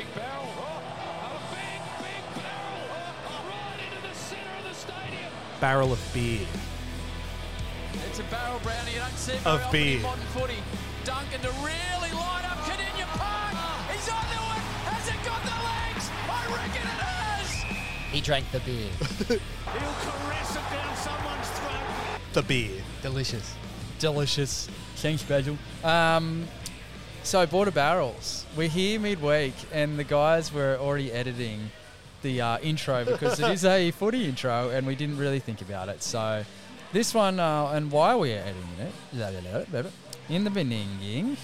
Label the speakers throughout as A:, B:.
A: Big barrel. Oh, a big, big barrel. Oh, right into the center of the stadium.
B: Barrel of beer.
C: It's a barrel brownie. You don't see it
B: Of beer.
C: in modern footy. Duncan to really light up Kardinia Park. He's onto it. Has it got the legs? I reckon it has.
D: He drank the beer.
A: He'll caress it down someone's throat.
B: The beer.
D: Delicious.
E: Delicious. Thanks, Bagel. Um, so, Border Barrels. We're here midweek, and the guys were already editing the uh, intro because it is a footy intro, and we didn't really think about it. So, this one, uh, and why we are editing it, in the beginning.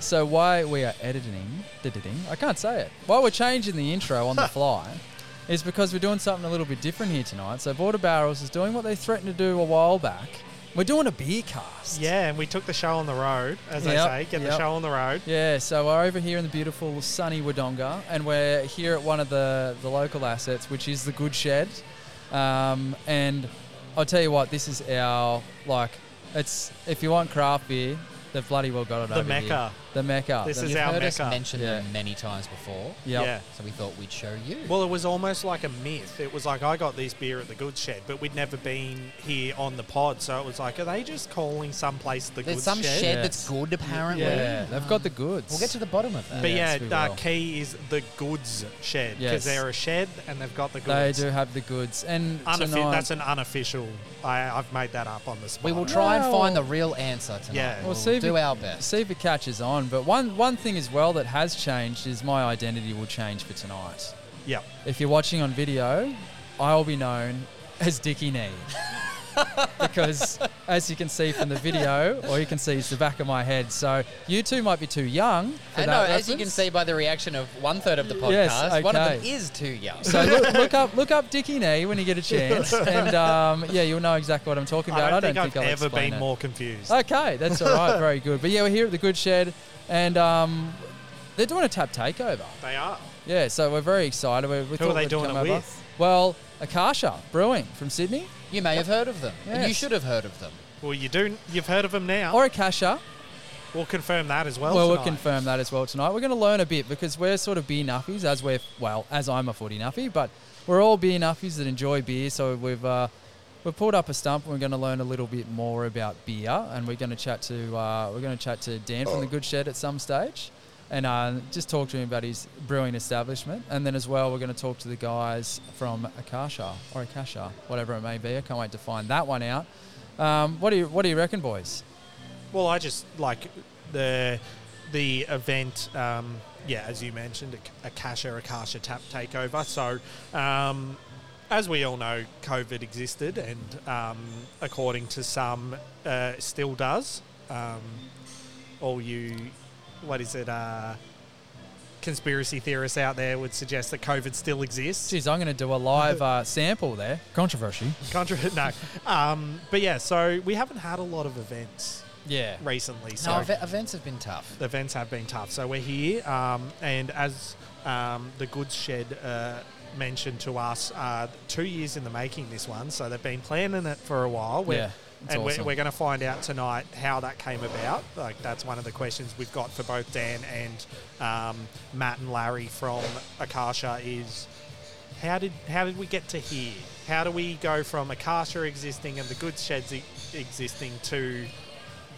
E: So, why we are editing, editing, I can't say it. Why we're changing the intro on the fly is because we're doing something a little bit different here tonight. So, Border Barrels is doing what they threatened to do a while back. We're doing a beer cast.
B: Yeah, and we took the show on the road, as they
E: Yep,
B: say. Get the show on the road.
E: Yeah, so we're over here in the beautiful sunny Wodonga, and we're here at one of the, the local assets, which is the Good Shed. Um, and I'll tell you what, this is our like, it's if you want craft beer, they've bloody well got it
B: The
E: over
B: Mecca.
E: here. The Mecca.
B: This
E: The-
B: is
D: You've
B: our
D: heard us
B: Mecca.
D: mention
E: Yeah.
D: them many times before,
E: Yep.
B: Yeah.
D: so we thought we'd show you.
B: Well, it was almost like a myth. It was like I got this beer at the Goods Shed, but we'd never been here on the pod, so it was like, are they just calling some place the
D: There's
B: Goods
D: some
B: Shed?
D: shed
E: Yes.
D: that's good, apparently.
E: Yeah, they've got the goods.
D: We'll get to the bottom of that.
B: But
E: Yes,
B: yeah,
E: we
B: uh,
E: will.
B: key is the Goods Shed because
E: Yes.
B: they're a shed and they've got the goods.
E: They
B: goods.
E: do have the goods, and
B: Unoffi-
E: tonight,
B: that's an unofficial. I, I've made that up on the spot.
D: we will try and find the real answer tonight.
B: Yeah.
D: we'll
E: We'll see if
D: do
E: it-
D: our best.
E: see if it catches on. But one one thing as well that has changed is my identity will change for tonight.
B: Yeah.
E: If you're watching on video, I'll be known as Dicky Knee. because as you can see from the video, or you can see it's the back of my head. So you two might be too young for
D: I
E: that
D: know, as you can see by the reaction of one third of the podcast,
E: Yes,
D: one of them is too young.
E: So look, look up look up Dicky Knee when you get a chance, and um, yeah, you'll know exactly what I'm talking about.
B: I
E: about.
B: don't think I've
E: I'll
B: ever been
E: it.
B: more confused.
E: Okay, that's all right. Very good. But yeah, we're here at the Good Shed, and um, they're doing a tap takeover.
B: They are.
E: Yeah, so we're very excited. We, we
B: Who
E: thought
B: are they
E: they'd
B: doing it
E: over.
B: with?
E: Well, Akasha Brewing from Sydney,
D: You may have heard of them, and you should have heard of them.
B: Well, you do. You've heard of them now.
E: or Akasha.
B: we'll confirm that as well.
E: Well, we'll confirm that as well tonight. We're going to learn a bit because we're sort of beer nuffies, as we're well, as I'm a footy nuffy, but we're all beer nuffies that enjoy beer. So we've uh, we've pulled up a stump and we're going to learn a little bit more about beer, and we're going to chat to uh, we're going to chat to Dan from the Good Shed at some stage, and uh, just talk to him about his brewing establishment, and then as well we're going to talk to the guys from Akasha or Akasha, whatever it may be. I can't wait to find that one out. Um, what do you what do you reckon, boys?
B: Well, I just like the the event. Um, yeah, as you mentioned, a Akasha Akasha tap takeover. So, um, as we all know, COVID existed, and um, according to some, uh, still does. Um, all you, what is it? Uh, conspiracy theorists out there would suggest that COVID still exists.
E: Geez, I'm going to do a live uh, sample there. Controversy.
B: Contra- no, um, but yeah. So we haven't had a lot of events
E: Yeah.
B: recently. So
D: No, ev- events have been tough.
B: the events have been tough. So we're here, um, and as um, the goods shed uh, mentioned to us, uh, two years in the making. This one, so they've been planning it for a while. We're-
E: Yeah,
B: and
E: awesome.
B: we're, we're going to find out tonight how that came about. Like that's one of the questions we've got for both Dan and um, Matt and Larry from Akasha is how did how did we get to here? How do we go from Akasha existing and the goods sheds e- existing to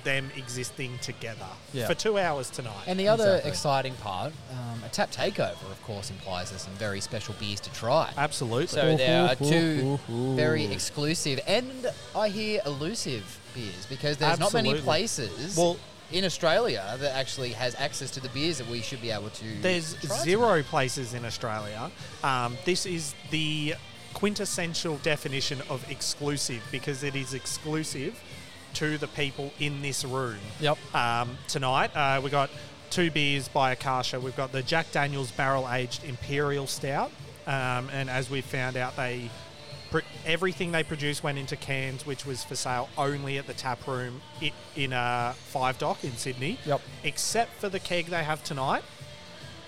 B: them existing together
E: Yeah.
B: for two hours tonight?
D: And the other
E: Exactly.
D: exciting part, um, a tap takeover, of course, implies there's some very special beers to try.
B: Absolutely.
D: So there are two
E: Ooh, ooh, ooh.
D: very exclusive and I hear elusive beers because there's not many places
B: Well-
D: in Australia that actually has access to the beers that we should be able to.
B: There's
D: try
B: zero places in Australia. Um, this is the quintessential definition of exclusive because it is exclusive to the people in this room.
E: Yep.
B: Um, tonight, uh, we got two beers by Akasha. We've got the Jack Daniels Barrel Aged Imperial Stout, um, and as we found out, they pr- everything they produced went into cans, which was for sale only at the tap room in a five dock in Sydney.
E: Yep.
B: Except for the keg they have tonight.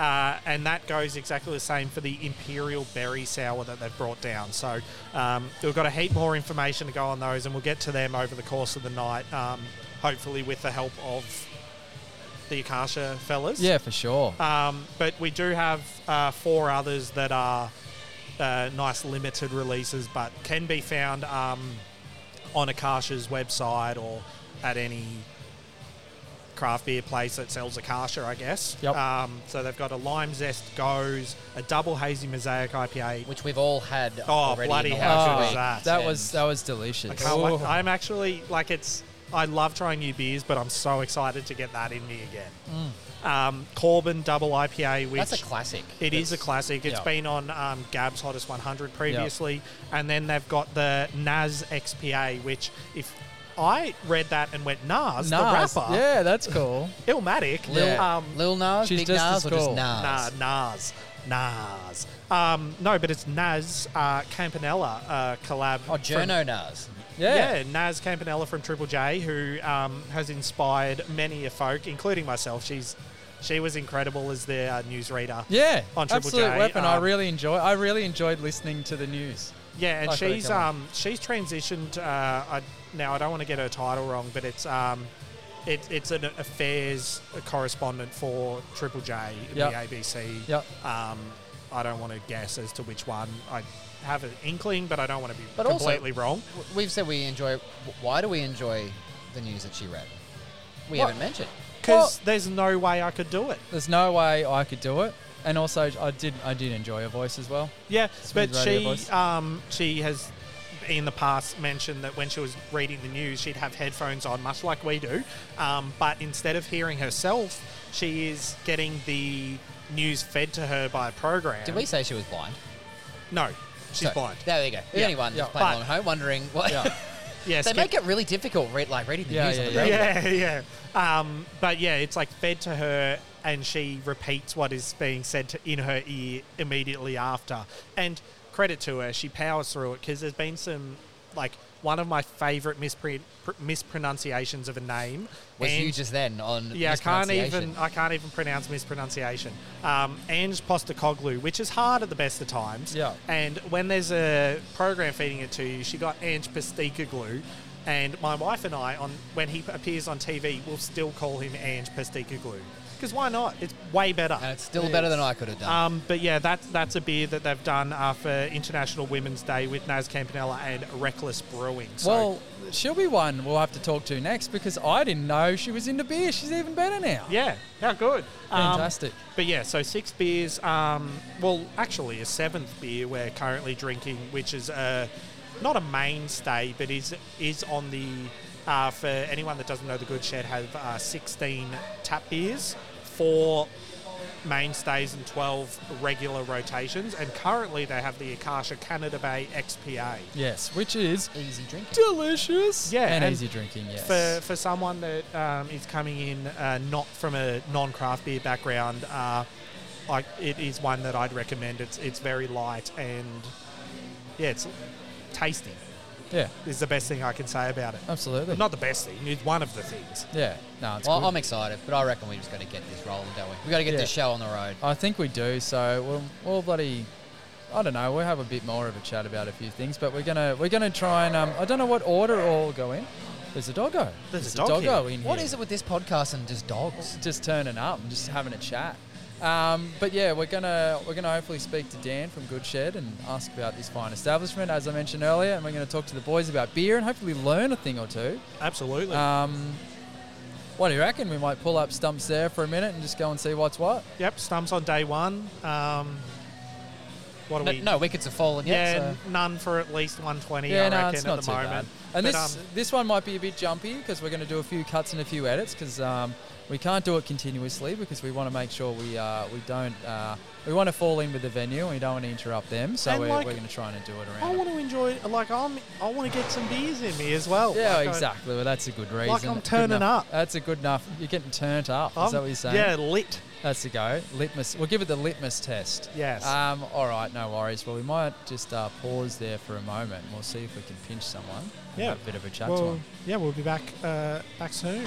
B: Uh, and that goes exactly the same for the Imperial Berry Sour that they've brought down. So um, we've got a heap more information to go on those, and we'll get to them over the course of the night, um, hopefully with the help of the Akasha fellas.
E: Yeah, for sure.
B: Um, but we do have uh, four others that are uh, nice limited releases, but can be found um, on Akasha's website or at any craft beer place that sells Akasha, I guess.
E: Yep.
B: Um, so they've got a lime zest goes, a double hazy mosaic IPA.
D: Which we've all had
B: Oh,
D: already.
B: bloody
D: in the
B: hell, how good is that?
E: that was that was delicious.
B: I can't wait. I'm actually like it's. I love trying new beers, but I'm so excited to get that in me again. Um, Korben double IPA, which
D: That's a classic.
B: It is a classic. It's
E: Yeah.
B: been on um, Gab's Hottest 100 previously, and then they've got the Nas XPA, which if I read that and went Nas,
E: Nas.
B: the rapper,
E: Yeah, that's cool.
B: Illmatic,
D: Lil,
E: Yeah.
B: um,
D: Lil Nas,
E: She's
D: Big
E: just
D: Nas,
E: as
D: or just
E: cool.
D: Nas?
B: Nah, Nas, Nas. Um, no, but it's Nas uh, Campanella uh, collab.
D: Oh,
B: from-
D: Journo Nas.
E: Yeah.
B: Yeah, Nas Campanella from Triple J, who um, has inspired many a folk, including myself. She's she was incredible as the uh, newsreader.
E: Yeah,
B: On Triple
E: absolute
B: J,
E: weapon. I
B: um,
E: really enjoy. I really enjoyed listening to the news.
B: Yeah, and
E: Like what it
B: she's
E: come on.
B: um she's transitioned. Uh, I, now I don't want to get her title wrong, but it's um it, it's an affairs correspondent for Triple J,
E: Yep.
B: the ABC.
E: Yep.
B: Um, I don't want to guess as to which one. I have an inkling, but I don't want to be
D: But also-
B: completely wrong.
D: We've said we enjoy. Why do we enjoy the news that she read? We
E: What?
D: haven't mentioned.
B: Because there's no way I could do it.
E: There's no way I could do it. And also, I did I did enjoy her voice as well.
B: Yeah, but she um she has in the past mentioned that when she was reading the news, she'd have headphones on, much like we do. Um, but instead of hearing herself, she is getting the news fed to her by a program.
D: Did we say she was blind?
B: No, she's
D: So,
B: blind.
D: There you go.
B: Yeah,
D: anyone
E: yeah.
D: just playing along at home wondering what.
E: Yeah.
B: Yes,
D: they make it really difficult, read, like reading the
E: Yeah,
D: news
E: yeah,
D: on the
E: yeah.
D: radio.
B: Yeah, yeah. Um, but yeah, it's like fed to her, and she repeats what is being said to, in her ear immediately after. And credit to her, she powers through it because there's been some, like, one of my favourite mispronunciations of a name.
D: Was you just then on
B: yeah, I can't even? I can't even pronounce mispronunciation. Um, Ange Postecoglou, which is hard at the best of times.
E: Yeah.
B: And when there's a program feeding it to you, she got Ange Posticoglu, and my wife and I, on when he appears on TV, will still call him Ange Posticoglu because why not? It's way better.
D: And it's still better than I could have done.
B: Um, but yeah, that's that's a beer that they've done uh, for International Women's Day with Nas Campanella and Reckless Brewing. So
E: Well, she'll be one we'll have to talk to next because I didn't know she was into beer. She's even better now.
B: yeah, how good. Um,
E: Fantastic.
B: But yeah, so six beers. Um, well, actually, a seventh beer we're currently drinking, which is uh, not a mainstay, but is is on the. Uh, for anyone that doesn't know, the Good Shed have uh, 16 tap beers, four mainstays, and 12 regular rotations. And currently, they have the Akasha Canada Bay XPA.
E: Yes, which is
D: Easy drinking.
E: delicious.
B: Yeah,
E: and,
B: and
E: easy drinking. Yes.
B: For, for someone that um, is coming in uh, not from a non craft beer background, uh, like it is one that I'd recommend. It's it's very light and yeah, it's tasty.
E: Yeah,
B: Is the best thing I can say about it.
E: absolutely.
B: Not the best thing. It's one of the things.
E: yeah, no, it's
D: Well,
E: good.
D: I'm excited, but I reckon we just got to get this rolling, don't we? We've got to get
E: Yeah.
D: this show on the road.
E: I think we do. So we'll, we'll bloody. I don't know. We'll have a bit more of a chat about a few things, but we're gonna we're gonna try and um, I don't know what order all go in. There's a doggo.
B: There's a dog
E: doggo
B: here.
E: in
D: What
E: What
D: is it with this podcast and just dogs?
E: Just turning up and just having a chat. Um, but yeah, we're gonna we're gonna hopefully speak to Dan from Good Shed and ask about this fine establishment, as I mentioned earlier, and we're gonna talk to the boys about beer and hopefully learn a thing or two.
B: Absolutely.
E: Um, what do you reckon? We might pull up stumps there for a minute and just go and see what's what.
B: yep, Stumps on day one. Um, what are
D: No,
B: we?
D: no wickets have fallen
B: Yeah,
D: yet. So.
B: none for at least 120,
E: Yeah,
B: I
E: no,
B: reckon,
E: it's
B: at
E: not
B: the
E: too
B: moment.
E: bad. And
B: But,
E: this
B: um,
E: this one might be a bit jumpy because we're going to do a few cuts and a few edits because um, we can't do it continuously because we want to make sure we uh, we don't uh, we want to fall in with the venue and we don't want to interrupt them. So
B: And
E: we're,
B: like,
E: we're going to try and do it around.
B: I want to enjoy, like, I'm, I want to get some beers in me as well.
E: yeah,
B: Like,
E: exactly. Well, that's a good reason.
B: Like I'm turning up.
E: That's a good enough. You're getting turned up. Is
B: I'm-
E: that what you're saying?
B: Yeah, lit.
E: That's the go. Litmus. We'll give it the litmus test.
B: Yes.
E: Um, all right, no worries. Well, we might just uh, pause there for a moment and we'll see if we can pinch someone.
B: Yeah.
E: A bit of a chat to
B: well, yeah, we'll be back uh, back soon.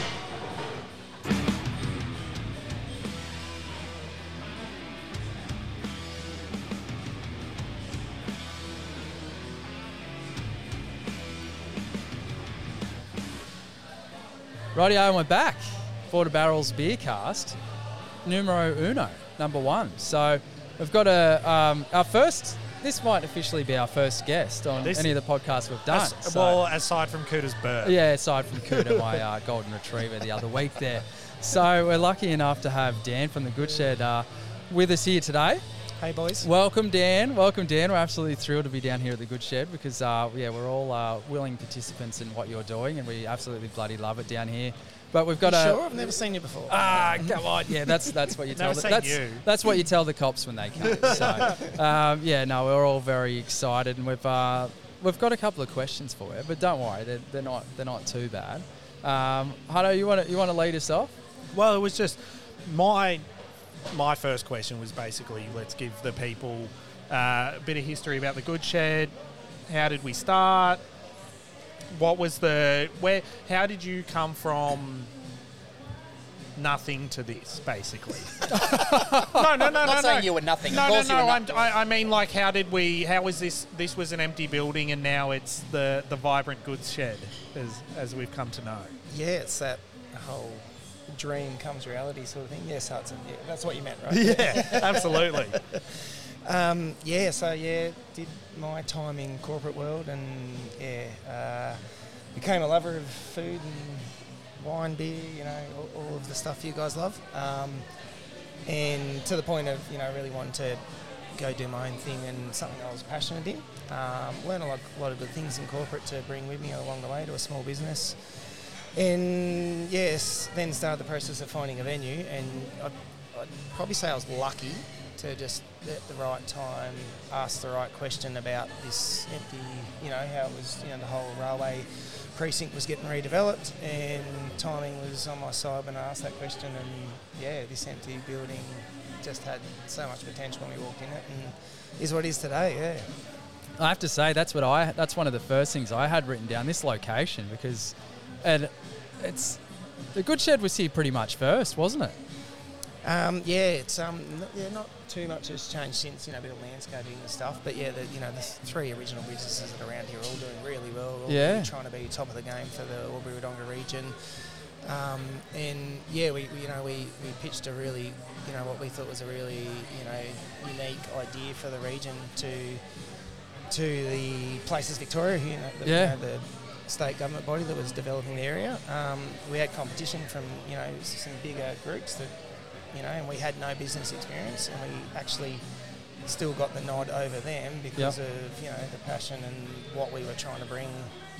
E: Rightio, and we're back Border Barrels Beer Cast, numero uno, number one. So we've got a um, our first. This might officially be our first guest on
B: This-
E: any of the podcasts we've done.
B: As-
E: so-
B: well, aside from Cooter's bird.
E: yeah, aside from Kuda, my uh, golden retriever the other week there. So we're lucky enough to have Dan from the Good Shed uh, with us here today.
F: Hey boys.
E: Welcome, Dan. Welcome, Dan. We're absolutely thrilled to be down here at the Good Shed because, uh, yeah, we're all uh, willing participants in what you're doing, and we absolutely bloody love it down here. But we've got
F: You
E: a
F: sure? I've never seen you before.
E: ah, come on, yeah, that's that's what you tell
B: Never
E: the, that's
B: you.
E: that's what you tell the cops when they come. So, um, yeah, no, we're all very excited, and we've uh, we've got a couple of questions for you, but don't worry, they're, they're not they're not too bad. Um, Hutto, you want to you want to lead us off?
B: Well, it was just my my first question was basically let's give the people uh, a bit of history about the Good Shed. How did we start? What was the where? How did you come from? Nothing to this, basically. no, no, no, no,
D: not
B: no.
D: saying you were nothing.
B: No,
D: of
B: no,
D: course
B: no. I'm, I, I mean, like, how did we? How was this? This was an empty building, and now it's the the vibrant goods shed, as as we've come to know.
F: yeah, it's that whole dream comes reality sort of thing. Yes, Hudson. Yeah, that's what you meant, right?
B: Yeah, absolutely.
F: Um, yeah. So yeah, did my time in corporate world, and yeah, uh, became a lover of food and wine, beer. You know, all, all of the stuff you guys love. Um, and to the point of you know really wanting to go do my own thing and something I was passionate in. Um, learned a lot, lot of good things in corporate to bring with me along the way to a small business. And yes, then started the process of finding a venue, and I'd, I'd probably say I was lucky to just at the right time asked the right question about this empty, you know, how it was, you know, the whole railway precinct was getting redeveloped, and timing was on my side when I asked that question, and yeah, this empty building just had so much potential when we walked in it, and is what it is today. Yeah.
E: I have to say that's what I that's one of the first things I had written down this location because and it's the good shed was here pretty much first, wasn't it?
F: Um, yeah, it's um, n- yeah, not too much has changed since you know a bit of landscaping and stuff. But yeah, the, you know the three original businesses that are around here are all doing really well. All
E: Yeah.
F: really trying to be top of the game for the Albury Wodonga region. Um, and yeah, we, we you know we, we pitched a really you know what we thought was a really you know unique idea for the region to to the Places Victoria, you know, the,
E: Yeah.
F: you know, the state government body that was developing the area. Um, we had competition from you know some bigger groups that you know, and we had no business experience, and we actually still got the nod over them because
E: Yep.
F: of you know the passion and what we were trying to bring.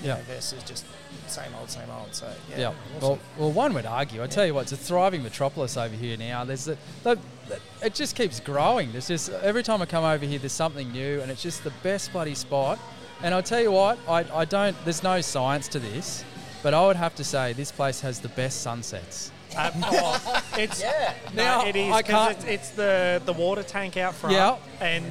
E: Yeah.
F: know, versus just same old, same old. So yeah,
E: Yeah.
F: awesome.
E: Well, well, one would argue. I tell you what, it's a thriving metropolis over here now. There's the, the, the- it just keeps growing. There's just every time I come over here, there's something new, and it's just the best bloody spot. And I'll tell you what, I, I don't. There's no science to this, but I would have to say this place has the best sunsets.
B: Um, oh, it's
D: Yeah.
B: no,
E: Now,
B: it is
E: I
B: 'cause
E: can't-
B: it's, it's the the water tank out front,
E: Yeah.
B: and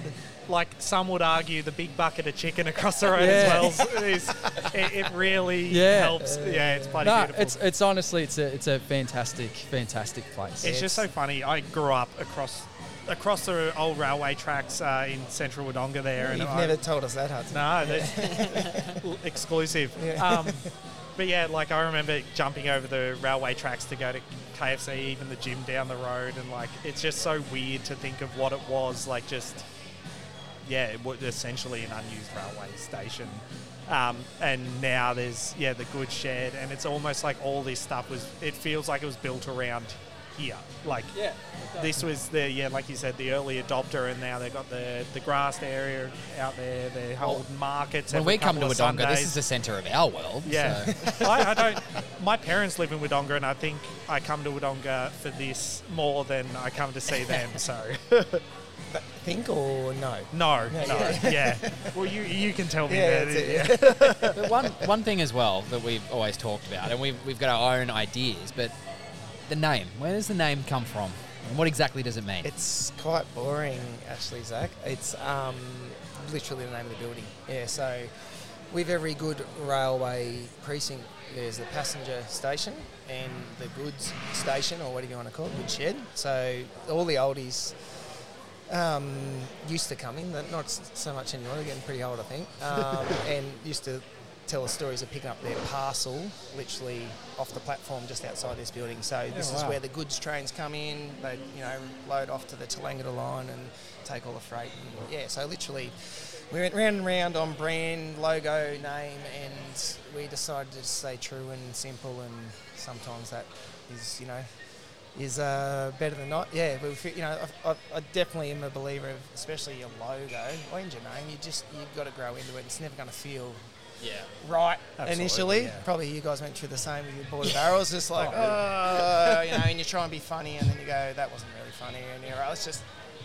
B: like some would argue, the big bucket of chicken across the road
E: Yeah.
B: as well is it, it really
E: Yeah.
B: helps. Yeah, it's bloody
E: No,
B: beautiful.
E: it's it's honestly it's a it's a fantastic fantastic place.
B: It's just so funny. I grew up across across the old railway tracks uh, in central Wodonga there, and
F: You've
B: I,
F: never told us that, Hudson.
B: no, that's exclusive. Um, but yeah, like I remember jumping over the railway tracks to go to KFC, even the gym down the road, and like it's just so weird to think of what it was like. Just yeah, it was essentially an unused railway station. Um, and now there's yeah the good shed, and it's almost like all this stuff was. It feels like it was built around here. Like
E: yeah.
B: this was the yeah, like you said, the early adopter, and now they've got the the grassed area out there. They hold markets.
D: When
B: every
D: we come to
B: couple of
D: Wodonga, this is the centre of our world.
B: Yeah,
D: so-
B: I, I don't. My parents live in Wodonga, and I think I come to Wodonga for this more than I come to see them. So
F: Think or no?
B: no,
F: Yeah,
B: no,
F: yeah.
B: yeah. Well, you you can tell me
F: Yeah,
B: that.
F: it, yeah.
D: But one one thing as well that we've always talked about, and we've we've got our own ideas, but the name. Where does the name come from? And what exactly does it mean?
F: It's quite boring, actually, Zach. It's um, literally the name of the building. Yeah, so with every good railway precinct, there's the passenger station and the goods station, or whatever you want to call it, goods shed. So all the oldies um, used to come in, but not so much anymore. They're getting pretty old, I think, um, and used to tell the stories of picking up their parcel literally off the platform just outside this building. So this is
E: wow.
F: where the goods trains come in. They you know load off to the Tallangatta line and take all the freight. And, yeah, so literally we went round and round on brand, logo, name, and we decided to stay true and simple. And sometimes that is you know is uh, better than not. Yeah, we, fe- you know, I, I, I definitely am a believer of, especially your logo or in your name. You just you've got to grow into it. It's never going to feel
D: Yeah.
F: right
B: Absolutely,
F: initially.
B: yeah.
F: Probably you guys went through the same with your Border Barrels, just like, oh, you know, and you try and be funny, and then you go, that wasn't really funny, and you're right, let's just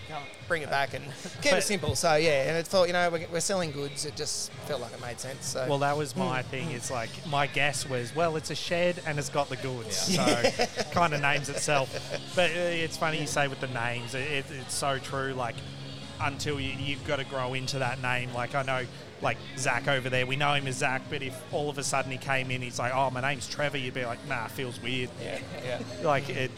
F: come, bring it back and keep it simple. So yeah, and it felt, you know, we're, we're selling goods. It just felt like it made sense. So
B: Well, that was my thing. It's like my guess was, well, it's a shed and it's got the goods, so kind of names itself. But uh, it's funny you say with the names. It, it, it's so true. Like until you, you've got to grow into that name. Like I know, like Zach over there, we know him as Zach, but if all of a sudden he came in, he's like, oh, my name's Trevor, you'd be like, nah, feels weird.
F: yeah, yeah.
B: Like it,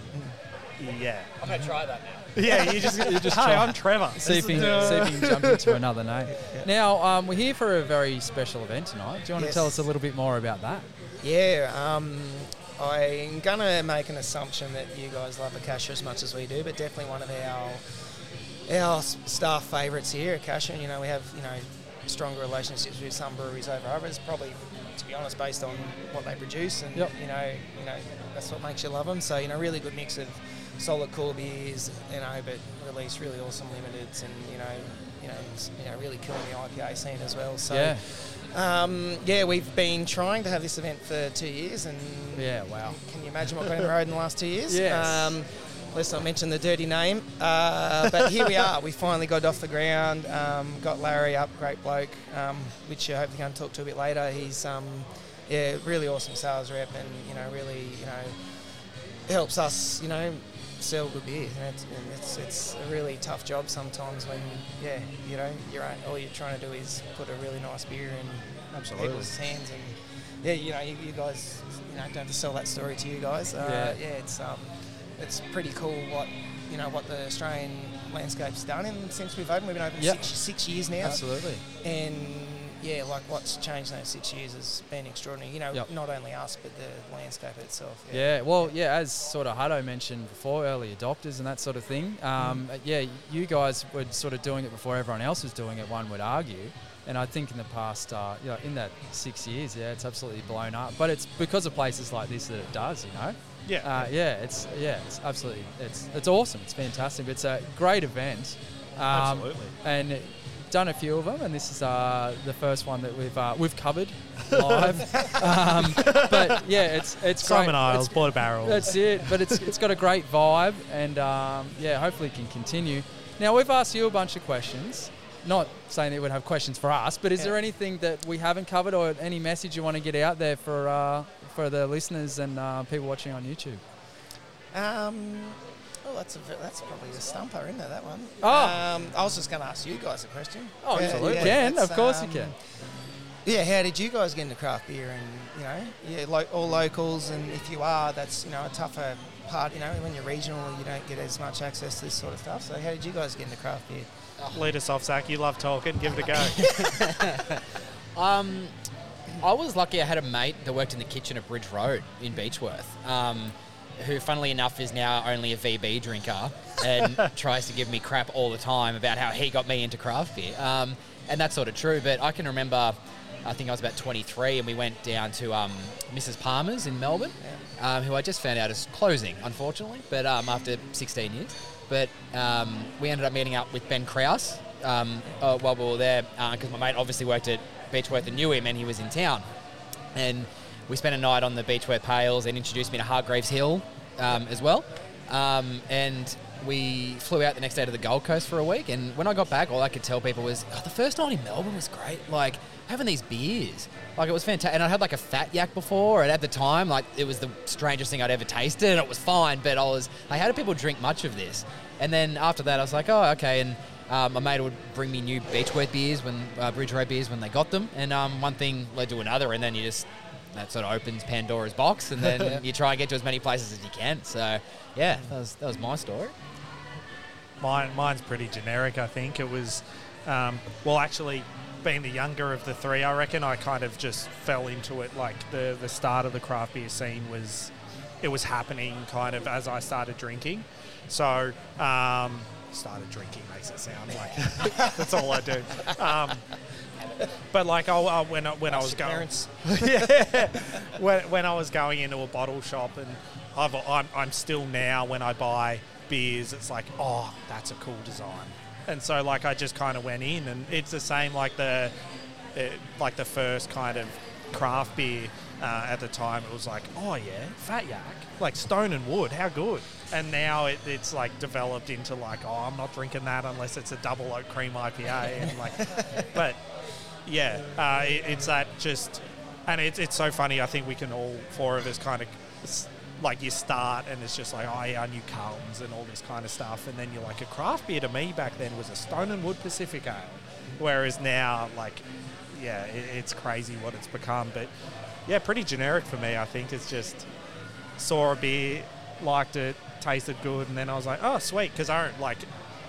B: yeah,
D: I'm gonna try that now.
B: yeah. You just, you just, hey,
E: try.
B: I'm Trevor.
E: See if, you,
B: Uh,
E: see if you can jump into another name. Now, um, we're here for a very special event tonight. Do you want
F: Yes.
E: to tell us a little bit more about that?
F: Yeah, um, I'm gonna make an assumption that you guys love Akasha as much as we do, but definitely one of our our staff favourites here, Akasha. You know, we have you know stronger relationships with some breweries over others. Probably, to be honest, based on what they produce, and
E: Yep.
F: you know, you know that's what makes you love them. So you know, really good mix of solid core beers, you know, but release really awesome limiteds, and you know, you know, you know, really killing the IPA scene as well. So.
E: Yeah.
F: Um, yeah, we've been trying to have this event for two years, and
E: Yeah, wow.
F: can you imagine what got on the road in the last two years?
E: Yes.
F: Um, let's not mention the dirty name, uh, but here we are. We finally got off the ground. Um, got Larry up, great bloke, um, which you're hopefully going to talk to a bit later. He's um, yeah, really awesome sales rep, and you know, really, you know, helps us, you know, sell good beer. And it's, it's, it's a really tough job sometimes when, yeah, you know, you're all you're trying to do is put a really nice beer in
B: Absolutely.
F: people's hands, and yeah, you know, you, you guys, you know, don't have to sell that story to you guys. Uh,
E: Yeah.
F: yeah, it's um, it's pretty cool what you know what the Australian landscape's done in since we've opened. We've been open
E: Yep.
F: six, six years now,
E: Absolutely.
F: and yeah, like what's changed in those six years has been extraordinary. You know,
E: Yep.
F: not only us but the landscape itself.
E: Yeah, well, yeah, as sort of Hutto mentioned before, early adopters and that sort of thing. Um,
F: Mm.
E: Yeah, you guys were sort of doing it before everyone else was doing it, one would argue. And I think in the past, uh, you know, in that six years, yeah, it's absolutely blown up. But it's because of places like this that it does, you know.
B: Yeah.
E: Uh, yeah, it's yeah, it's absolutely it's it's awesome. It's fantastic. It's a great event. Um,
B: Absolutely.
E: And done a few of them, and this is uh, the first one that we've uh, we've covered live. um, but yeah, it's it's
B: Simon
E: great.
B: Isles,
E: It's-
B: Border Barrel.
E: that's it. But it's it's got a great vibe, and um, yeah, hopefully it can continue. Now we've asked you a bunch of questions. Not saying that you would have questions for us, but is
F: Yeah.
E: there anything that we haven't covered, or any message you want to get out there for uh, for the listeners and uh, people watching on YouTube?
F: Um, oh, that's a, that's probably a stumper, isn't it? That one.
E: Oh.
F: Um, I was just going to ask you guys a question.
E: Oh,
F: Yeah,
E: absolutely.
F: yeah,
E: can of course
F: um,
E: you can.
F: Yeah, how did you guys get into craft beer? And you know, yeah, lo- all locals, and if you are, that's you know a tougher part. You know, when you're regional, you don't get as much access to this sort of stuff. So, how did you guys get into craft beer?
B: Lead us off, Zach. You love talking. Give it a go.
D: Um, I was lucky. I had a mate that worked in the kitchen at Bridge Road in Beechworth, um, who, funnily enough, is now only a VB drinker and tries to give me crap all the time about how he got me into craft beer. Um, and that's sort of true. But I can remember, I think I was about 23, and we went down to um, Mrs. Parma's in Melbourne, um, who I just found out is closing, unfortunately, but um, after 16 years. But um, we ended up meeting up with Ben Kraus um, uh, while we were there because my mate obviously worked at Beechworth and knew him, and he was in town. And we spent a night on the Beechworth Pales and introduced me to Hargreaves Hill um, as well. Um, and we flew out the next day to the Gold Coast for a week. And when I got back, all I could tell people was, oh, the first night in Melbourne was great. Like, having these beers. Like, it was fantastic. And I had like a fat yak before. And at the time, like, it was the strangest thing I'd ever tasted. And it was fine. But I was, like, how do people drink much of this? And then after that, I was like, oh, okay. And um, my mate would bring me new Beechworth beers when uh, Bridge Road beers when they got them, and um, one thing led to another, and then you just that sort of opens Pandora's box, and then you try and get to as many places as you can. So yeah, that was that was my story.
B: Mine, mine's pretty generic. I think it was. Um, well, actually, being the younger of the three, I reckon I kind of just fell into it. Like the the start of the craft beer scene was, it was happening kind of as I started drinking. So um, started drinking makes it sound like that's all I do. Um, but like I, I, when I, when I was going,
F: parents.
B: yeah, when, when I was going into a bottle shop, and I've, I'm, I'm still now when I buy beers, it's like, oh, that's a cool design, and so like I just kind of went in, and it's the same like the, it, like the first kind of craft beer uh, at the time. It was like, oh yeah, Fat Yak, like Stone and Wood, how good. And now it, it's like developed into like, oh, I'm not drinking that unless it's a double oat cream IPA, and like, but yeah, uh, it, it's that just, and it's it's so funny. I think we can all four of us kind of like you start and it's just like oh yeah, I knew Carlton's and all this kind of stuff, and then you're like a craft beer to me back then was a Stone and Wood Pacific Ale, whereas now like yeah, it, it's crazy what it's become, but yeah, pretty generic for me. I think. It's just saw a beer, liked it, tasted good, and then I was like, oh sweet, because I don't like,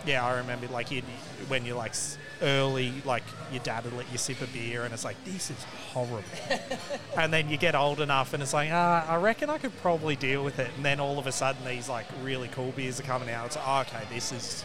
B: yeah, I remember like when you're like early, like your dad would let you sip a beer, and it's like this is horrible, and then you get old enough, and it's like, ah, I reckon I could probably deal with it, and then all of a sudden these like really cool beers are coming out. It's like, oh, okay, this is,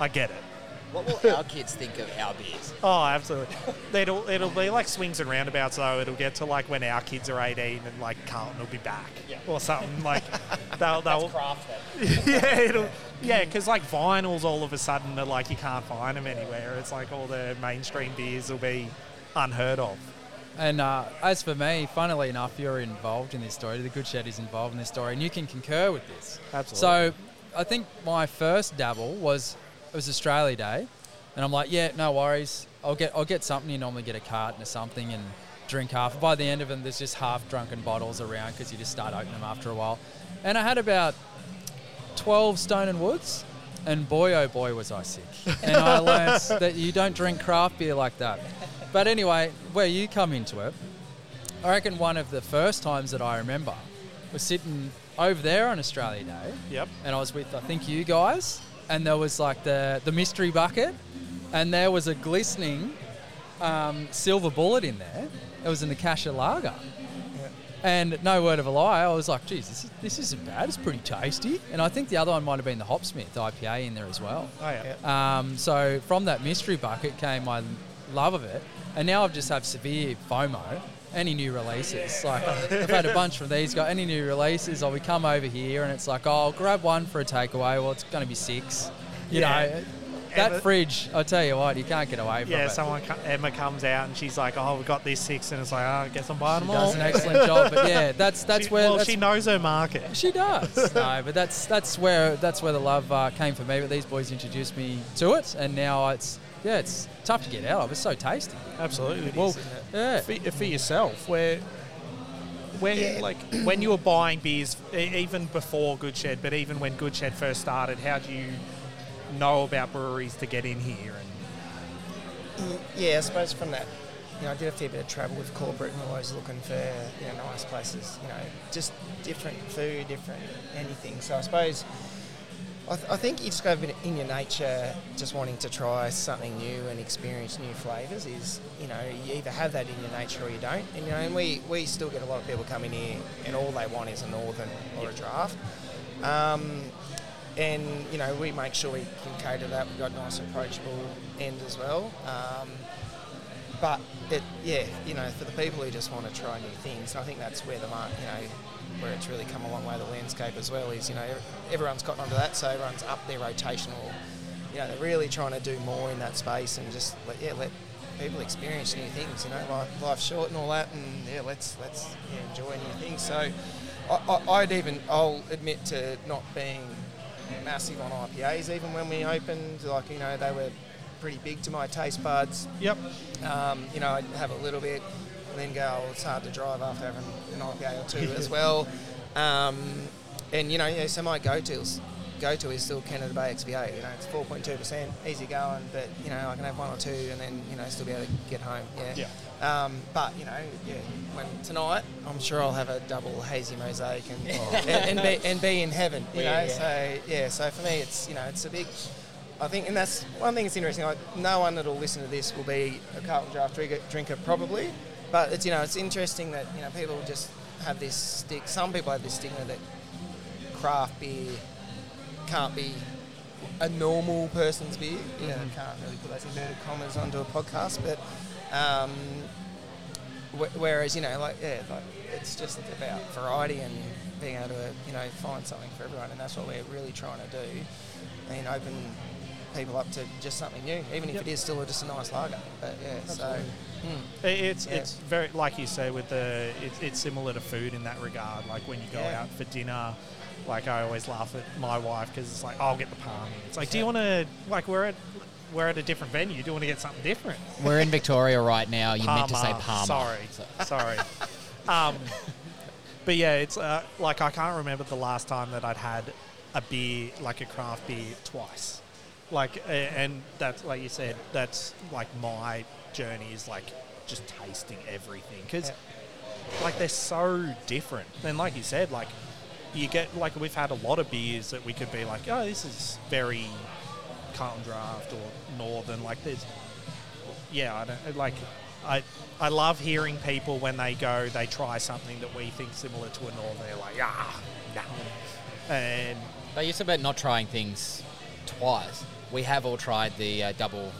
B: I get it.
D: What will our kids think of our beers?
B: Oh, absolutely. it'll it'll be like swings and roundabouts though. It'll get to like when our kids are 18 and like Carlton will be back yeah. or something like they'll they'll
D: craft it.
B: yeah it'll yeah because like vinyls all of a sudden are like you can't find them anywhere. It's like all the mainstream beers will be unheard of.
E: And uh, as for me, funnily enough, you're involved in this story. The Good Shed is involved in this story, and you can concur with this.
B: Absolutely.
E: So, I think my first dabble was it was Australia Day, and I'm like, yeah, no worries. I'll get I'll get something. You normally get a carton or something and drink half. By the end of them, there's just half drunken bottles around because you just start opening them after a while. And I had about 12 Stone and Woods, and boy oh boy was I sick. And I learned that you don't drink craft beer like that. But anyway, where you come into it, I reckon one of the first times that I remember was sitting over there on Australia Day,
B: Yep.
E: and I was with I think you guys, and there was like the the mystery bucket, and there was a glistening um, silver bullet in there. It was an Akasha Lager. And no word of a lie, I was like, geez, this, is, this isn't bad. It's pretty tasty. And I think the other one might have been the Hopsmith IPA in there as well.
B: Oh yeah.
E: Um, so from that mystery bucket came my love of it, and now I've just have severe FOMO. Any new releases, like I've had a bunch from these guys. Any new releases, or we come over here and it's like, oh, I'll grab one for a takeaway. Well, it's going to be six. You
B: Yeah.
E: know, that
B: Emma-
E: fridge. I tell you what, you can't get away from
B: Yeah,
E: it.
B: Yeah, someone Emma comes out and she's like, "Oh, we got these six, and it's like, "Oh, I guess I'm buying
E: She
B: them all."
E: does an excellent job, but yeah, that's that's
B: She-
E: where
B: well,
E: that's,
B: she knows her market.
E: She does. no, but that's that's where that's where the love uh, came for me. But these boys introduced me to it, and now it's yeah, it's tough to get out of. It's so tasty.
B: Absolutely. Well,
F: is. Uh,
E: yeah.
B: for, uh, for yourself, where, where,
F: Yeah.
B: like, when you were buying beers, even before Good Shed, but even when Good Shed first started, how do you know about breweries to get in here? And mm,
F: Yeah, I suppose from that, you know, I did a fair bit of travel with corporate and always looking for, you know, nice places, you know, just different food, different anything. So I suppose, I, th- I think you just go a bit in your nature, just wanting to try something new and experience new flavours is, you know, you either have that in your nature or you don't. And, you know, and we, we still get a lot of people coming here and all they want is a northern or a draft. Um, and you know we make sure we can cater that. We've got nice approachable end as well. Um, but it, yeah, you know, for the people who just want to try new things, I think that's where the mark, you know, where it's really come a long way. The landscape as well is, you know, everyone's gotten onto that, so everyone's up their rotational. You know, they're really trying to do more in that space and just let, yeah, let people experience new things. You know, life, life's short and all that, and yeah, let's let's yeah, enjoy new things. So, I, I, I'd even I'll admit to not being massive on IPAs even when we opened. Like you know, they were pretty big to my taste buds.
B: yep,
F: Um, you know, I'd have a little bit, and then go. Oh, it's hard to drive after having an IPA or two as well. Um, and you know, yeah, so my go-tos go-to is still Canada Bay XPA. You know, it's 4.2 percent, easy going, but you know, I can have one or two, and then you know, still be able to get home. Yeah. Um, but you know, yeah, when tonight, I'm sure I'll have a double hazy mosaic and and, and, be, and be in heaven. You
D: Yeah,
F: know,
D: yeah.
F: so yeah. So for me, it's you know, it's a big I think, and that's one thing that's interesting. Like, no one that'll listen to this will be a Carlton Draft drinker, drinker probably, but it's you know it's interesting that you know people just have this stick. Some people have this stigma that craft beer can't be a normal person's beer. You know, can't really put those inverted commas onto a podcast, but um, wh- whereas you know, like yeah, like it's just about variety and being able to you know find something for everyone, and that's what we're really trying to do, and open people up to just something new, even if it is still just a nice lager. But yeah, so hmm.
B: It's
F: Yeah.
B: it's very like you say with the it's, it's similar to food in that regard. Like when you go
F: Yeah.
B: out for dinner, like I always laugh at my wife because it's like I'll get the parmy. It's like, do you want to like we're at we're at a different venue. Do you want to get something different?
D: We're in Victoria right now. You meant to say
B: Parma.
D: Parma.
B: Sorry,
D: So-
B: sorry. um, but yeah, it's uh, like I can't remember the last time that I'd had a beer like a craft beer twice. Like, and that's like you said, that's like my journey is like just tasting everything because like they're so different. And like you said, like you get like we've had a lot of beers that we could be like, oh, this is very Carlton Draft or Northern. Like there's yeah, I don't like. I I love hearing people when they go, they try something that we think similar to a Northern. They're like, ah, yeah, and
D: But you said about not trying things twice. We have all tried the uh, double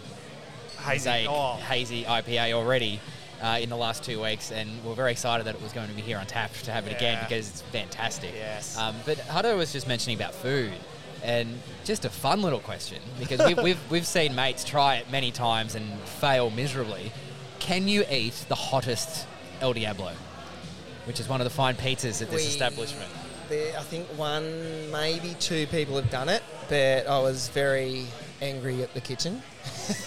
B: hazy.
D: mosaic
B: Oh,
D: hazy IPA already uh, in the last two weeks, and we're very excited that it was going to be here on tap to have it again because it's fantastic.
B: Yes.
D: Um, but Hutto was just mentioning about food, and just a fun little question because we've, we've we've seen mates try it many times and fail miserably. Can you eat the hottest El Diablo, which is one of the fine pizzas at this
F: We-
D: establishment?
F: There, I think one, maybe two people have done it, but I was very angry at the kitchen.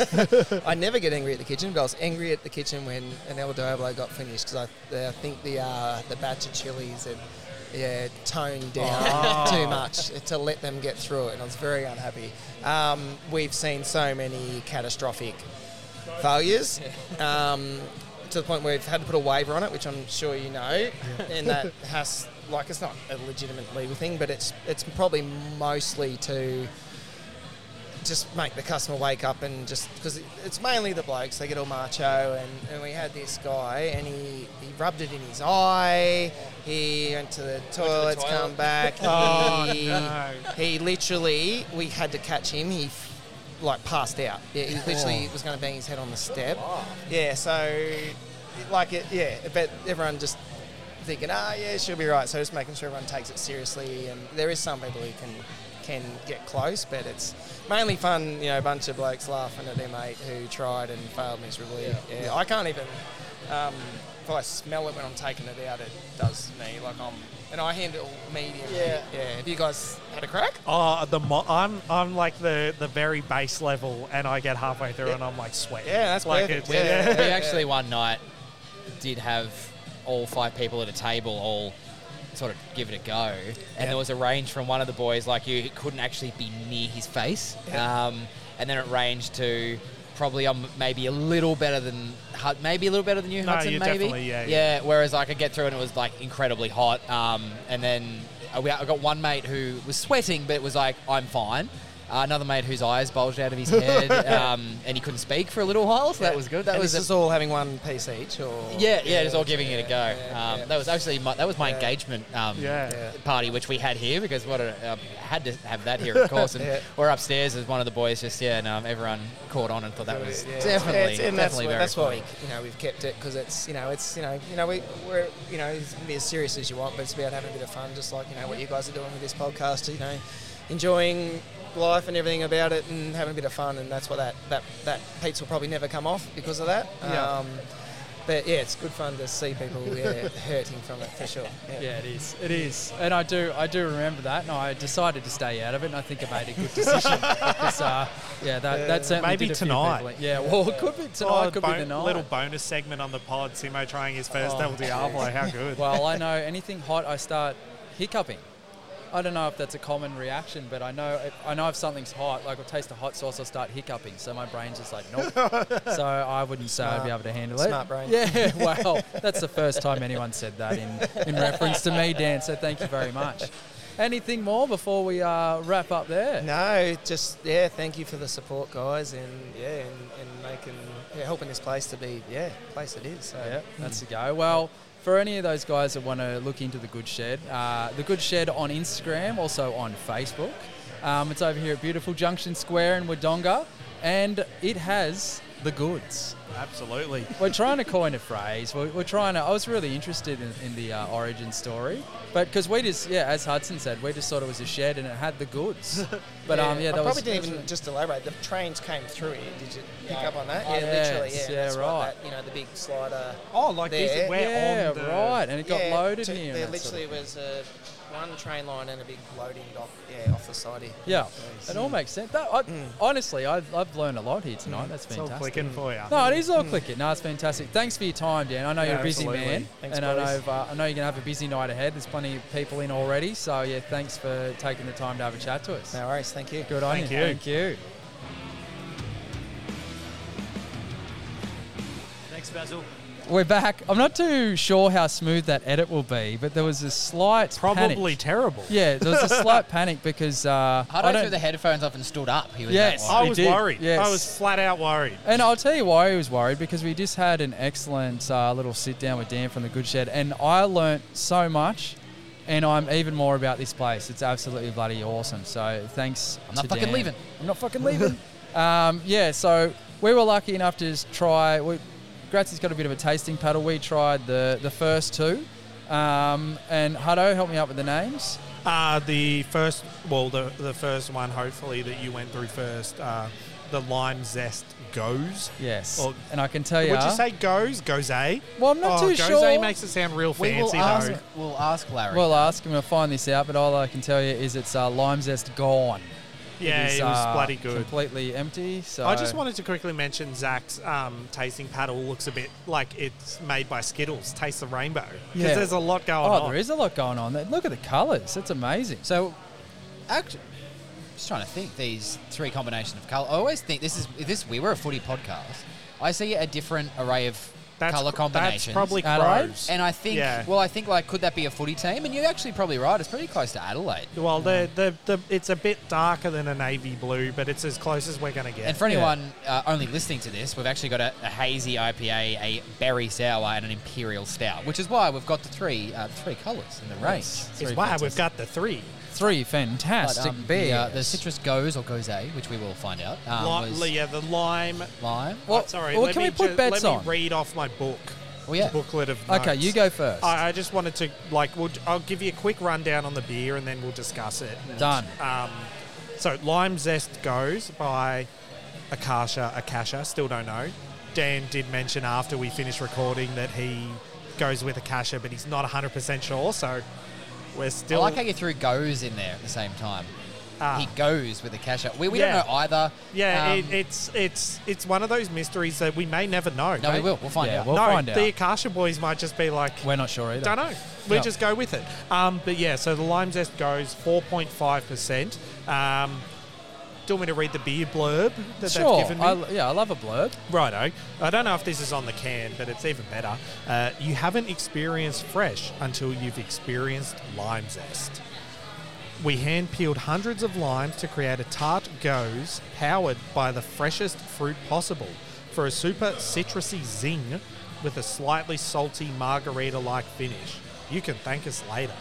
F: I never get angry at the kitchen, but I was angry at the kitchen when an El Diablo got finished because I, I think the uh, the batch of chilies had yeah toned down too much to let them get through it, and I was very unhappy. Um, we've seen so many catastrophic failures. Um, to the point where we've had to put a waiver on it, which I'm sure you know, and that has like it's not a legitimate legal thing, but it's it's probably mostly to just make the customer wake up and just because it's mainly the blokes they get all macho and, and we had this guy and he, he rubbed it in his eye he went to the toilets
D: toilet.
F: come back
B: Oh,
F: he,
B: no.
F: he literally we had to catch him he f- like passed out yeah he literally was going to bang his head on the step yeah so like it yeah but everyone just thinking ah yeah she'll be right so just making sure everyone takes it seriously and there is some people who can can get close but it's mainly fun you know a bunch of blokes laughing at their mate who tried and failed miserably yeah, I can't even um, if I smell it when I'm taking it out it does me like I'm and I handle medium
D: Yeah.
F: yeah have you guys had a crack
B: oh, the mo- I'm I'm like the the very base level, and I get halfway through, and I'm like sweating.
F: Yeah, that's
B: like
F: perfect.
B: it's
F: Yeah.
D: we actually one night did have all five people at a table all sort of give it a go, and there was a range from one of the boys like you it couldn't actually be near his face, um, and then it ranged to probably um, maybe a little better than maybe a little better than you
B: No,
D: Hudson maybe?
B: definitely- yeah,
D: yeah. Whereas I could get through and it was like incredibly hot. Um, and then uh, I got one mate who was sweating but it was like I'm fine. Uh, another mate whose eyes bulged out of his head, um, and he couldn't speak for a little while, so that was good. That
F: and
D: was
F: is all having one piece each or
D: yeah, yeah, just all giving it a go.
F: yeah,
D: um,
F: yeah.
D: That was actually my, that was my
F: Yeah.
D: engagement um,
B: Yeah.
F: Yeah.
D: party, which we had here because what a, uh, had to have that here, of course. And
F: Yeah.
D: we're upstairs as one of the boys just yeah, and um, everyone caught on and thought that was
F: Yeah.
D: definitely
F: that's
D: definitely
F: why,
D: very
F: that's why
D: funny.
F: we, you know we've kept it because it's you know it's you know you know we, we're you know it's be as serious as you want, but it's about having a bit of fun, just like you know what you guys are doing with this podcast. You know, enjoying life and everything about it, and having a bit of fun, and that's what that that that pizza will probably never come off because of that.
B: Yeah.
F: Um, but yeah, it's good fun to see people yeah, hurting from it for sure. Yeah.
E: Yeah, it is. It is, and I do. I do remember that, and I decided to stay out of it. And I think I made a good decision. because, uh, yeah, that that certainly
B: Maybe
E: did a few
B: tonight.
E: people. Yeah, well, it could be tonight.
B: Oh,
E: could
B: bon-
E: be the night.
B: little bonus segment on the pod. Simo trying his first
E: Oh.
B: El Diablo. How good.
E: Well, I know anything hot, I start hiccuping. I don't know if that's a common reaction, but I know I know if something's hot, like I taste a hot sauce, I'll start hiccuping. So my brain's just like, nope. so I wouldn't say I'd be able to handle
F: Smart
E: it.
F: Smart brain.
E: Yeah, well, that's the first time anyone said that in, in reference to me, Dan. So thank you very much. Anything more before we uh, wrap up there?
F: No, just yeah. Thank you for the support, guys, and yeah, and, and making yeah, helping this place to be yeah, place it is. So
E: Yeah, that's the go. Well, for any of those guys that want to look into the Good Shed, uh, the Good Shed on Instagram, also on Facebook. Um, it's over here at beautiful Junction Square in Wodonga, and it has the goods.
B: Absolutely.
E: We're trying to coin a phrase. We're, we're trying to. I was really interested in, in the uh, origin story, but because we just, yeah, as Hudson said, we just thought it was a shed and it had the goods. But um, yeah,
F: I
E: that
F: probably
E: was,
F: didn't even
E: was-
F: just elaborate. The trains came through here. Did you pick up on that?
E: Oh,
F: Yeah, literally. Yeah,
E: yeah,
F: that's what
E: right.
F: That, you know, the big slider.
B: Oh, like
F: There.
B: this? We're
E: yeah,
B: on the
E: right, and it got
F: yeah,
E: loaded
F: to-
E: here.
F: There
E: and that sort
F: literally
E: of-
F: was a one train line and a big loading dock. Yeah, off the side here.
E: Yeah, it all makes sense. That, I, mm. Honestly, I've, I've learned a lot here mm. tonight. That's
B: It's all
E: fantastic.
B: clicking for you.
E: No, it is all mm. clicking. No, it's fantastic. Thanks for your time, Dan. I know
B: Yeah,
E: you're a busy
B: absolutely.
E: man,
F: Thanks,
E: and I know uh, I know you're gonna have a busy night ahead. There's plenty of people in already, so yeah, thanks for taking the time to have a chat to us.
F: No worries. Thank you.
E: Good on
B: Thank
E: you.
B: you.
E: Thank you.
G: Thanks, Basil.
E: We're back. I'm not too sure how smooth that edit will be, but there was a slight
B: Probably
E: panic.
B: terrible.
E: Yeah, there was a slight panic because uh, I
D: Hutto
E: don't.
D: threw the headphones off and stood up. He was
E: Yes.
D: that
B: I was
E: did,
B: worried.
E: yes.
B: I was flat out worried.
E: And I'll tell you why he was worried because we just had an excellent uh, little sit down with Dan from the Good Shed, and I learnt so much, and I'm even more about this place. It's absolutely bloody awesome. So thanks.
D: I'm not
E: to
D: fucking
E: Dan.
D: leaving.
E: I'm not fucking leaving. um, yeah, so we were lucky enough to just try. We, Gratzy's got a bit of a tasting paddle. We tried the the first two, um, and Hutto help me out with the names.
B: Uh, the first, well, the the first one, hopefully that you went through first, uh, the lime zest goes.
E: Yes,
B: Or-
E: and I can tell you.
B: Would you say goes? Goes a?
E: Well, I'm not
B: oh,
E: too
B: goes
E: sure.
B: makes it sound real
D: We will
B: fancy
D: ask.
B: though.
D: We'll ask Larry.
E: We'll ask him. We'll find this out, but all I can tell you is it's uh, lime zest gone.
B: Yeah,
E: is,
B: it was
E: uh,
B: bloody good.
E: Completely empty. So
B: I just wanted to quickly mention Zach's um, tasting paddle looks a bit like it's made by Skittles. Taste the rainbow because
E: Yeah.
B: there's a lot going
E: Oh,
B: on.
E: Oh, there is a lot going on. there. Look at the colours. It's amazing.
D: So, actually, just trying to think these three combination of colour. I always think this is this. We were a footy podcast. I see a different array of
B: That's
D: colour
B: cr-
D: combinations.
B: That's probably
E: Adelaide?
B: crows.
D: And I think,
B: Yeah.
D: well, I think like, could that be a footy team? And you're actually probably right. It's pretty close to Adelaide.
B: Well, the, the, the, it's a bit darker than a navy blue, but it's as close as we're going to get.
D: And for anyone uh, only listening to this, we've actually got a, a hazy IPA, a berry sour, and an imperial stout, which is why we've got the three uh, three colours in the range.
B: it's
E: Three
B: why we've got the three.
E: Three
D: But,
E: fantastic
D: um, the, uh, the citrus goes or goes a, which we will find out. Um,
B: Li-
D: was
B: yeah, the lime.
D: lime.
E: Well,
B: oh, sorry,
E: well,
B: let
E: can
B: me
E: we put
B: ju-
E: bets
B: let
E: on?
B: me read off my book.
D: Well, yeah.
B: Booklet of
E: Okay, you go first.
B: I, I just wanted to like. We'll, I'll give you a quick rundown on the beer, and then we'll discuss it.
E: Done.
B: Um, so lime zest goes by Akasha Akasha. Still don't know. Dan did mention after we finished recording that he goes with Akasha, but he's not 100 percent sure. So we're
D: I
B: still.
D: like how you threw goes in there at the same time.
B: Ah.
D: He goes with the cash out. We, we
B: Yeah.
D: don't know either.
B: yeah,
D: Um,
B: it, it's it's it's one of those mysteries that we may never know.
D: no, we will. We'll find
E: Yeah,
D: out.
E: we'll
B: no,
E: find
B: the
E: out.
B: Akasha boys might just be like,
E: We're not sure either.
B: Don't know. We
E: No.
B: just go with it. Um, but yeah, so the lime zest goes 4.5%. Um, do you want me to read the beer blurb that
E: Sure.
B: they've given me?
E: I, yeah, I love a blurb.
B: Righto. I don't know if this is on the can, but it's even better. Uh, you haven't experienced fresh until you've experienced lime zest. We hand peeled hundreds of limes to create a tart goes powered by the freshest fruit possible for a super citrusy zing with a slightly salty margarita like finish. You can thank us later.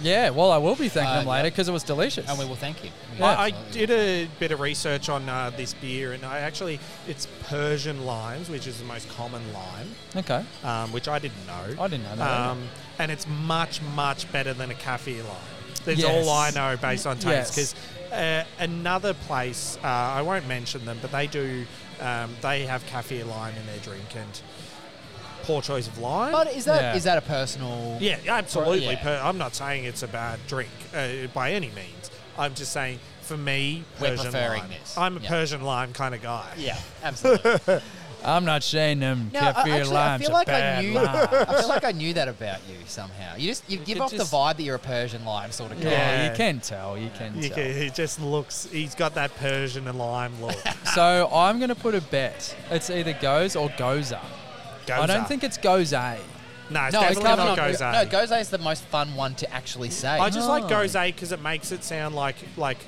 E: Yeah, well, I will be thanking
D: Uh,
E: them later
D: yeah.
E: because it was delicious.
D: And we will thank you. We
E: Yeah.
B: I, I did a bit of research on uh, this beer, and I actually it's Persian limes, which is the most common lime,
E: okay.
B: um, which I didn't know.
E: I didn't know that.
B: Um, and it's much, much better than a kaffir lime. That's
E: Yes.
B: all I know based on taste.
E: Yes.
B: Because uh, another place, uh, I won't mention them, but they do, um, they have kaffir lime in their drink, and poor choice of lime.
D: But is that is
E: Yeah.
D: that a personal?
B: Yeah, absolutely.
D: Yeah.
B: Per- I'm not saying it's a bad drink uh, by any means. I'm just saying, for me,
D: We're
B: Persian
D: preferring
B: lime.
D: this.
B: I'm a
D: Yeah.
B: Persian lime kind of guy.
D: Yeah, absolutely.
E: I'm not saying them
D: Now, I-
E: kaffir
D: actually, I
E: limes
D: feel
E: are
D: like I
E: bad
D: knew.
E: limes.
D: I feel like I knew that about you somehow. You just you give
E: could
D: off
E: just-
D: the vibe that you're a Persian lime sort of guy.
E: Yeah,
B: Yeah.
E: you can tell. You can
B: You
E: tell.
B: can, he just looks. He's got that Persian and lime look.
E: So I'm going to put a bet. It's either goes or goza. I don't think it's Goze.
B: No, it's
D: no, it's
B: definitely not
D: definitely
B: Gose.
D: not. No, Gose is the most fun one to actually say.
B: I just like
E: oh.
B: Goze because it makes it sound like like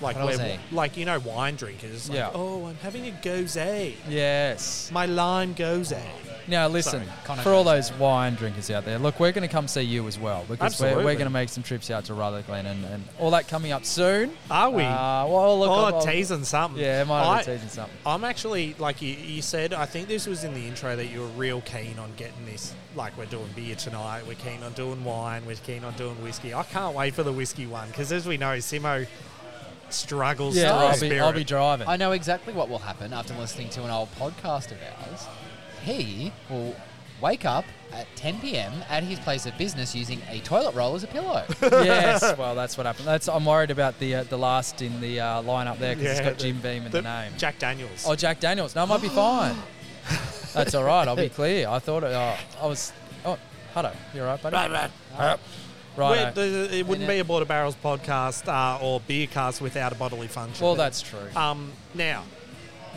B: like
D: Rose.
B: we're, like you know wine drinkers. Like,
E: Yeah.
B: Oh, I'm having a Goze.
E: Yes.
B: My lime Gose.
E: Now listen,
B: Sorry.
E: For all
D: Gose.
E: those wine drinkers out there, look, we're going to come see you as well because we're, we're going to make some trips out to Rutherglen and, and all that coming up soon.
B: Are we?
E: Uh, well, look,
B: oh,
E: I'll- I'll-
B: teasing something.
E: Yeah, might have
B: I-
E: been teasing something.
B: I'm actually like you, you said. I think this was in the intro that you were real keen on getting this. Like we're doing beer tonight. We're keen on doing wine. We're keen on doing whiskey. I can't wait for the whiskey one because as we know, Simo struggles.
E: Yeah,
B: through
E: I'll be, I'll be driving.
D: I know exactly what will happen after listening to an old podcast of ours. He will wake up at 10 p.m. at his place of business using a toilet roll as a pillow.
E: yes, well, that's what happened. That's I'm worried about the uh, the last in the uh, lineup there because it's got
B: the-
E: Jim Beam in the, name.
B: Jack Daniels.
E: oh, Jack Daniels. No, I might be fine. That's all right. I'll be clear. I thought it, uh, I was. Oh, Hutto, you all right, buddy? Right,
B: Where-
E: right.
B: the- it wouldn't
D: And
B: be a Border Barrels podcast uh, or beer cast without a bodily function.
E: Well, that's true.
B: Um, now,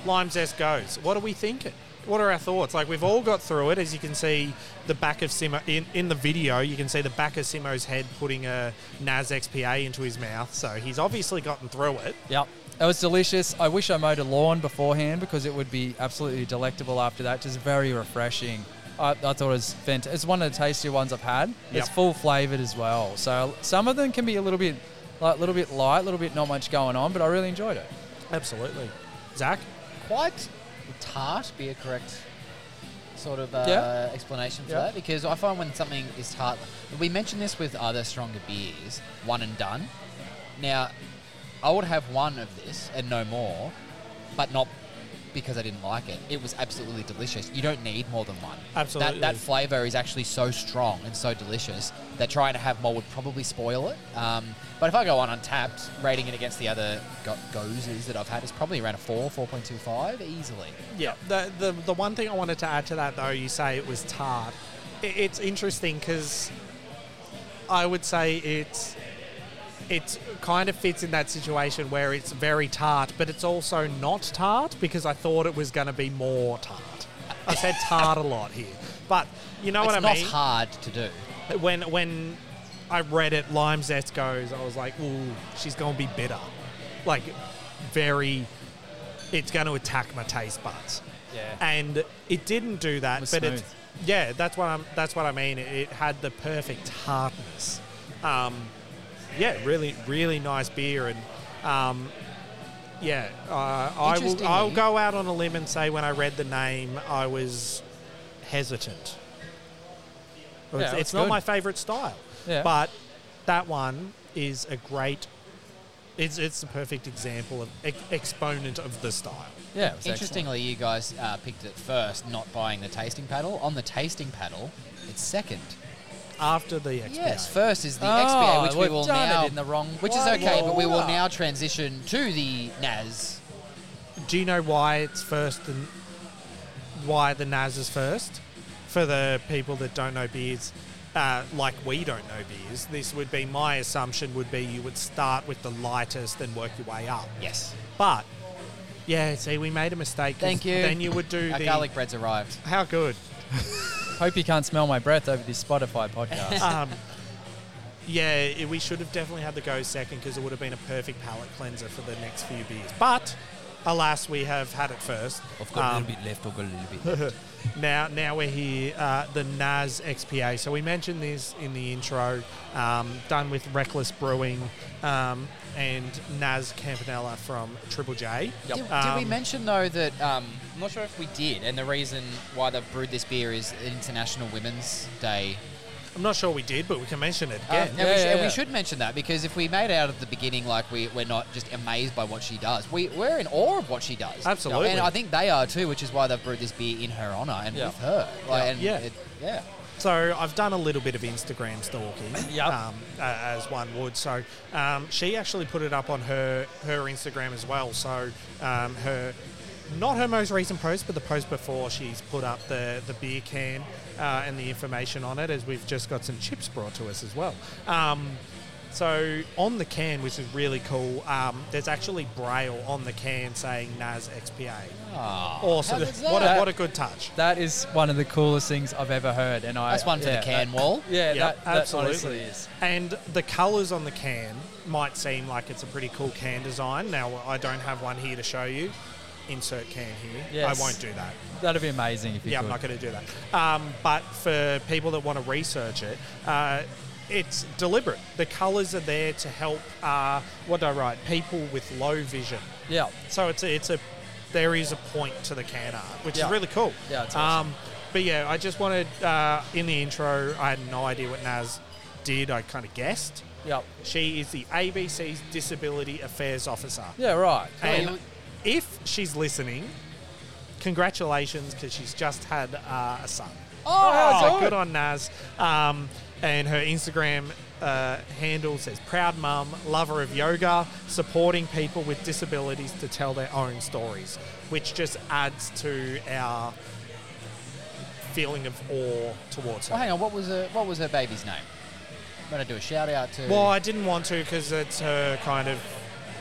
B: Lime Zest goes. What are we thinking? What are our thoughts? Like we've all got through it, as you can see the back of Simo in, in the video. You can see the back of Simo's head putting a Nas XPA into his mouth. So he's obviously gotten through it.
E: Yep. It was delicious. I wish I mowed a lawn beforehand because it would be absolutely delectable after that. Just very refreshing. I, I thought it was fantastic. It's one of the tastier ones I've had. It's
B: Yep.
E: full flavored as well. So some of them can be a little bit, like, a little bit light, a little bit not much going on, but I really enjoyed it.
B: Absolutely. Zach,
D: Quite tart, be a correct sort of uh,
E: Yeah.
D: explanation for
E: Yeah.
D: that because I find when something is tart, we mentioned this with other stronger beers, one and done. Now, I would have one of this and no more, but not because I didn't like it. It was absolutely delicious. You don't need more than one.
B: Absolutely.
D: That, that flavour is actually so strong and so delicious that trying to have more would probably spoil it. Um, but if I go on Untappd, rating it against the other go- gozes that I've had, is probably around a 4, 4.25 easily.
B: Yeah, the, the the one thing I wanted to add to that though, you say it was tart. I it's interesting because I would say it's it kind of fits in that situation where it's very tart, but it's also not tart because I thought it was going to be more tart. I said tart a lot here, but you know
D: it's
B: what I
D: not
B: mean.
D: It's hard to do.
B: When when I read it, lime zest goes. I was like, ooh, she's going to be bitter, like very. It's going to attack my taste buds
E: Yeah.
B: and it didn't do that.
E: was
B: but it's yeah, that's what I'm. That's what I mean. It, it had the perfect hardness. Um, yeah, really, really nice beer, and um, yeah, uh, I will. I'll go out on a limb and say when I read the name, I was hesitant.
E: Yeah,
B: it's it's not my favourite style,
E: Yeah.
B: but that one is a great. It's, it's the perfect example of ex- exponent of the style.
E: Yeah. it was excellent.
D: Interestingly, you guys uh, picked it first, not buying the tasting paddle. On the tasting paddle, it's second.
B: After the XPA.
D: Yes, first is the
E: Oh,
D: XPA, which we
E: we've
D: will
E: done it
D: now.
E: in the wrong
D: which is okay, but we will now transition to the Nas.
B: Do you know why it's first and why the Nas is first? For the people that don't know beers, uh, like we don't know beers, this would be my assumption would be you would start with the lightest and work your way up.
D: Yes.
B: But yeah, see, we made a mistake.
D: Thank you.
B: Then you would do
D: Our
B: the
D: garlic bread's arrived.
B: How good.
E: Hope you can't smell my breath over this Spotify podcast.
B: Um, yeah, it- we should have definitely had the go second because it would have been a perfect palate cleanser for the next few beers. But alas, we have had it first. Um, a little bit
E: left. I've got a little bit.
B: Now, now we're here, uh, the Nas XPA. So we mentioned this in the intro, um, done with Reckless Brewing um, and Nas Campanella from Triple J.
D: Did, did we
B: Um,
D: mention though that um, I'm not sure if we did, and the reason why they've brewed this beer is International Women's Day.
B: I'm not sure we did, but we can mention it
D: Um,
B: again.
D: and
E: Yeah,
D: we, sh-
E: yeah,
D: and we should mention that because if we made out at the beginning like we, we're not just amazed by what she does, we, we're in awe of what she does.
B: Absolutely.
D: And I think they are too, which is why they've brewed this beer in her honour and
E: Yeah.
D: with her. Like,
B: Yeah.
D: and
B: Yeah.
D: It, yeah.
B: So I've done a little bit of Instagram stalking,
E: Yep.
B: um, a- as one would. So um, she actually put it up on her her Instagram as well. So um, her not her most recent post, but the post before she's put up the the beer can uh, and the information on it. As we've just got some chips brought to us as well. Um, So on the can, which is really cool, um, there's actually braille on the can saying Nas XPA.
D: Oh,
B: Awesome!
D: how
B: What a, what a good touch.
E: That is one of the coolest things I've ever heard, and I.
D: That's one for
E: yeah,
D: the can
E: that-
D: wall.
E: Yeah,
B: Yep,
E: that, that
B: absolutely.
E: honestly is.
B: And the colours on the can might seem like it's a pretty cool can design. Now I don't have one here to show you. Insert can here.
E: Yes.
B: I won't do that.
E: That'd be amazing if you
B: yeah,
E: could.
B: I'm not going to do that. Um, but for people that want to research it, uh, it's deliberate. The colours are there to help. Uh, what do I write? People with low vision.
E: Yeah,
B: So it's a, it's a there is a point to the can art, which
E: Yeah.
B: is really cool.
E: Yeah, it's awesome.
B: Um, but yeah, I just wanted uh, in the intro. I had no idea what Nas did. I kind of guessed.
E: yeah,
B: She is the ABC's Disability Affairs Officer.
E: yeah. Right.
B: And if she's listening, congratulations because she's just had uh, a son.
E: Oh,
B: so
E: good.
B: good on Nas. Um, and her Instagram uh, handle says proud mum, lover of yoga, supporting people with disabilities to tell their own stories, which just adds to our feeling of awe towards her.
D: Well, hang on. What was her, what was her baby's name? I'm gonna do a shout out to.
B: Well, I didn't want to because it's her kind of.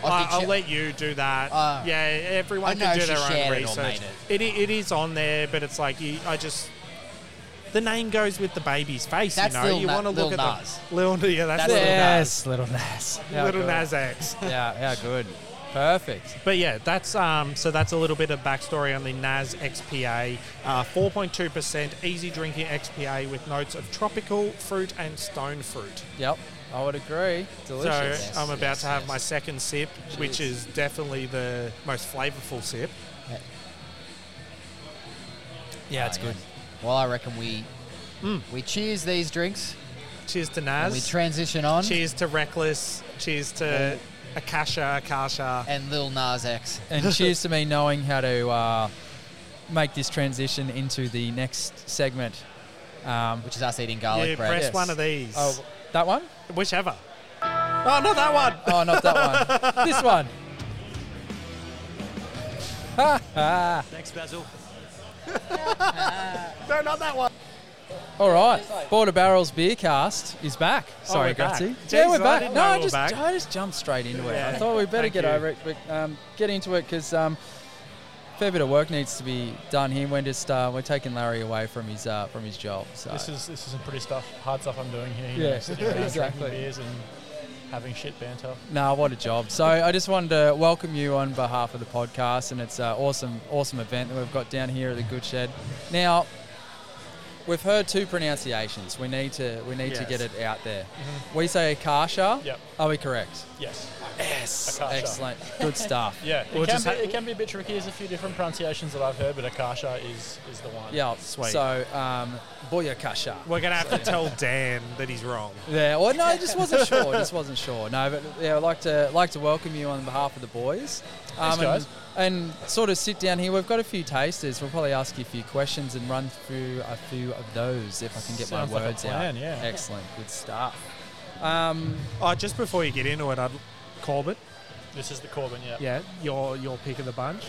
D: I
B: I,
D: think
B: I'll
D: she-
B: let you do that.
D: Uh,
B: yeah, everyone
D: I
B: can do their own
D: shared it
B: research. It, it is on there, but it's like you, I just. The name goes with the baby's face,
D: That's
B: you know.
D: Lil
B: you
D: Na-
B: want to look
D: Lil
B: at
D: Nas.
B: the Lil, yeah, that's,
D: That's
B: Lil
D: Lil
E: yes, little Nas.
B: Little
E: good.
B: Nas X.
E: Yeah, yeah, good. Perfect.
B: But yeah, that's um. So that's a little bit of backstory on the Nas XPA, uh, 4.2% easy drinking XPA with notes of tropical fruit and stone fruit.
E: Yep, I would agree. Delicious.
B: So I'm about
D: yes,
B: to have
D: yes.
B: my second sip, which is definitely the most flavorful sip.
E: yeah, it's
D: Oh,
E: good.
D: yeah. Well, I reckon we we cheers these drinks
B: Cheers to
D: and we transition on.
B: Cheers to Reckless. Cheers to Akasha, Akasha.
D: And Lil Nas X.
E: And cheers to me knowing how to uh, make this transition into the next segment. Um,
D: which is us eating garlic
B: You
D: bread.
B: press
E: Yes.
B: one of these.
E: oh, that one?
B: Whichever. Oh, not that one.
E: Oh, not that one. this one. Ha ha. Thanks Basil.
B: No, not that one.
E: All right. Border Barrels Beer Cast is back. Sorry,
B: we're back.
E: Gutsy.
B: Jeez,
E: yeah, we're
B: I
E: back.
B: didn't
E: no,
B: know
E: I
B: we were
E: just,
B: back.
E: I just jumped straight into it. I thought we'd better
B: Thank
E: get
B: you.
E: over it, but, um, get into it because um, fair bit of work needs to be done here. We're just uh, we're taking Larry away from his uh, from his job. So
G: This is this is some pretty stuff, hard stuff I'm doing here. You
E: Yeah,
G: know, sitting around
E: exactly.
G: drinking beers and having shit banter.
E: Nah, what a job. So I just wanted to welcome you on behalf of the podcast, and it's an awesome, awesome event that we've got down here at the Good Shed. Now, we've heard two pronunciations. We need to we need to get it out there. We say Akasha.
G: Yep.
E: Are we correct?
G: Yes.
E: Yes.
G: Akasha.
E: Excellent. Good stuff.
G: Yeah. It
B: We'll
G: can be
B: ha-
G: it can be a bit tricky. There's a few different pronunciations that I've heard, but Akasha is is the one.
E: Yeah.
B: Sweet.
E: So, um, Boyakasha.
B: We're going to have to tell Dan that he's wrong.
E: Yeah, well, no, I just wasn't sure. Just wasn't sure. No, but yeah, I'd like to like to welcome you on behalf of the boys.
G: Thanks,
E: and,
G: guys.
E: And sort of sit down here. We've got a few tasters. We'll probably ask you a few questions and run through a few of those if I can get
G: Sounds
E: my
G: like a
E: words
G: plan,
E: out.
G: yeah.
E: Excellent, good stuff. Um,
B: Oh, just before you get into it, I'd Corbett.
G: This is the Korben. Yeah.
B: Yeah, your your pick of the bunch.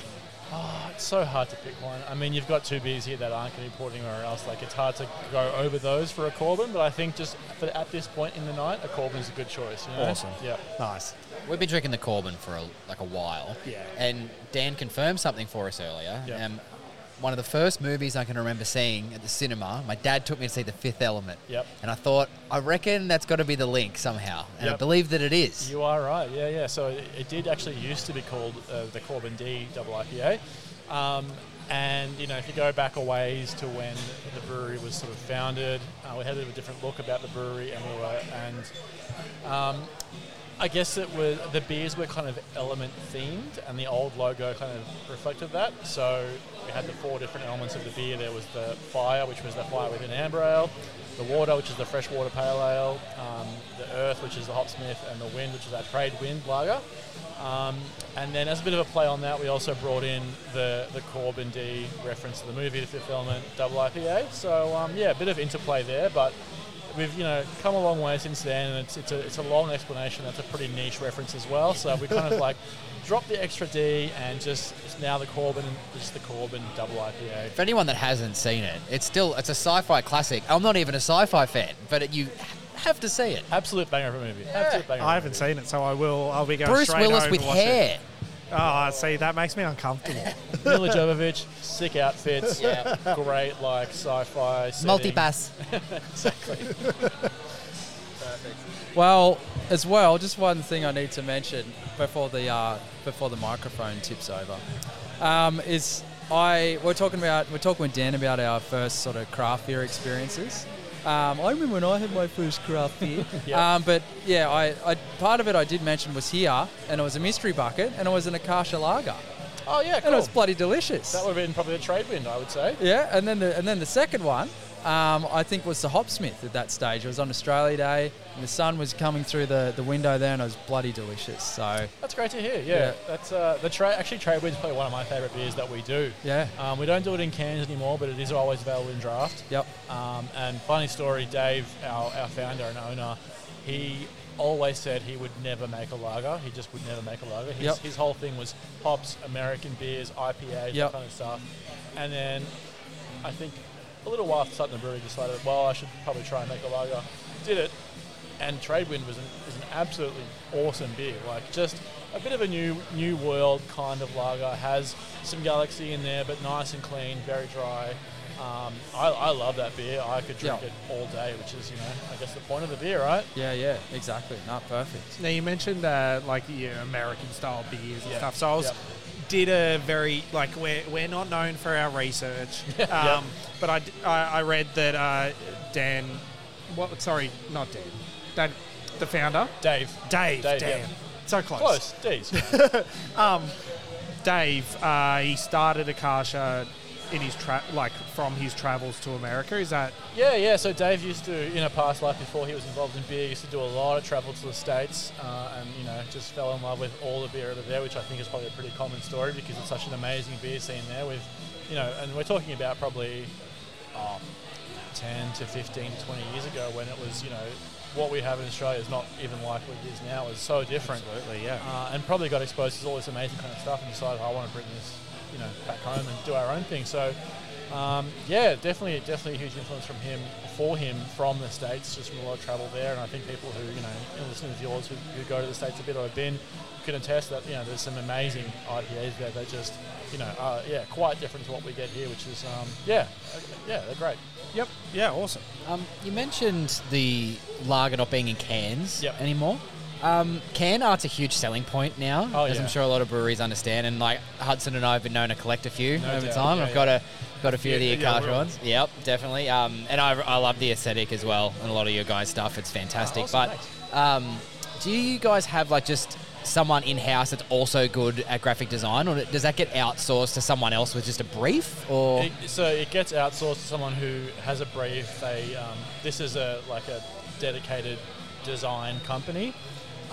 G: Oh, it's so hard to pick one. I mean, you've got two beers here that aren't going to be poured anywhere else. Like, it's hard to go over those for a Korben, but I think just for, at this point in the night, a Korben is a good choice. You know?
B: Awesome.
G: Yeah.
B: Nice.
D: We've been drinking the Korben for a, like a while.
B: Yeah.
D: And Dan confirmed something for us earlier.
G: Yeah.
D: Um, one of the first movies I can remember seeing at the cinema, my dad took me to see The Fifth Element.
G: Yep.
D: And I thought, I reckon that's got to be the link somehow. And I believe that it is.
G: You are right. Yeah, yeah. So it, it did actually used to be called uh, the Korben D double IPA. Um, and you know, if you go back a ways to when the brewery was sort of founded, uh, we had a bit of a different look about the brewery, and we were and um, I guess it was the beers were kind of element themed, and the old logo kind of reflected that. So we had the four different elements of the beer. There was the fire, which was the fire within amber ale, the water, which is the freshwater pale ale, um, the earth, which is the hopsmith, and the wind, which is our Tradewind lager. Um, and then, as a bit of a play on that, we also brought in the the Korben D reference to the movie, The Fifth Element, double IPA. So um, yeah, a bit of interplay there, but we've you know come a long way since then, and it's it's a it's a long explanation. That's a pretty niche reference as well. So we kind of like dropped the extra D and just it's now the Korben, just the Korben double IPA.
D: For anyone that hasn't seen it, it's still it's a sci-fi classic. I'm not even a sci-fi fan, but it, you have to see it.
G: Absolute banger of a movie. Absolute banger. of a
B: I haven't
G: movie.
B: seen it, so I will. I'll be going to see it.
D: Bruce
B: straight
D: Willis
B: home
D: with
B: to watch it.
D: Hair.
B: Oh, see, that makes me uncomfortable.
G: Milla Jovovich, sick outfits.
D: Yeah.
G: Great, like sci-fi.
D: Multi-pass.
G: Exactly.
E: Well, as well, just one thing I need to mention before the uh, before the microphone tips over um, is I we're talking about we're talking with Dan about our first sort of craft beer experiences. Um, I remember when I had my first craft beer. Um, but yeah, I, I part of it I did mention was here, and it was a mystery bucket, and it was an Akasha lager,
G: Oh yeah,
E: and it was bloody delicious.
G: That would have been probably a Tradewind, I would say.
E: Yeah, and then the and then the second one, um, I think was the Hopsmith at that stage. It was on Australia Day, and the sun was coming through the, the window there, and it was bloody delicious. So
G: That's great to hear. Yeah,
E: Yeah.
G: that's uh, the trade. Actually, Tradewind's probably one of my favourite beers that we do.
E: yeah,
G: Um, we don't do it in cans anymore, but it is always available in draft.
E: yep,
G: Um, and funny story, Dave, our, our founder and owner, he always said he would never make a lager. He just would never make a lager. His,
E: Yep.
G: his whole thing was hops, American beers, IPAs,
E: Yep.
G: that kind of stuff. And then I think a little while after starting the brewery, decided, well, I should probably try and make a lager. Did it, and Tradewind was an, is an absolutely awesome beer. Like just a bit of a new new world kind of lager. Has some galaxy in there, but nice and clean, very dry. Um, I, I love that beer. I could drink
E: Yeah.
G: it all day, which is you know I guess the point of the beer, right?
E: yeah, yeah, exactly. Not perfect.
B: Now you mentioned uh, like your American style beers and
G: Yeah.
B: stuff. So I was
G: Yep.
B: Did a very like we're we're not known for our research, um,
G: Yep.
B: but I, I- I read that uh, Dan, what sorry not Dan, Dan, the founder
G: Dave,
B: Dave,
G: Dave,
B: Dan,
G: yeah.
B: so close.
G: close, D's.
B: Dave, uh, he started Akasha in his tra- like from his travels to America. Is that
G: Yeah, yeah. So Dave used to, in a past life before he was involved in beer, used to do a lot of travel to the states, uh, and you know, just fell in love with all the beer over there, which I think is probably a pretty common story because it's such an amazing beer scene there. With, you know, and we're talking about probably oh, 10 to 15, 20 years ago when it was, you know, what we have in Australia is not even like what it is now. It's so different.
B: absolutely yeah?
G: uh, and probably got exposed to all this amazing kind of stuff and decided I want to bring this, you know, back home and do our own thing. So, um, yeah, definitely, definitely a huge influence from him, for him from the states, just from a lot of travel there. And I think people who, you know, and listeners of yours who, who go to the states a bit or have been, can attest that you know there's some amazing IPAs there that just, you know, are yeah quite different to what we get here, which is um, yeah, uh, yeah, they're great.
B: yep. Yeah. Awesome.
D: Um, you mentioned the lager not being in cans
G: Yep.
D: anymore. Um, can art's a huge selling point now,
G: Oh,
D: as
G: yeah.
D: I'm sure a lot of breweries understand. And like Hudson and I have been known to collect a few
G: No
D: over
G: doubt,
D: time.
G: yeah,
D: I've got a got a few of the
G: Yeah, yeah,
D: ones. Yep, definitely. Um, and I, I love the aesthetic as well, and a lot of your guys' stuff. It's fantastic.
G: awesome,
D: but um, do you guys have like just someone in house that's also good at graphic design, or does that get outsourced to someone else with just a brief? Or
G: It, so it gets outsourced to someone who has a brief. They um, this is a like a dedicated design company,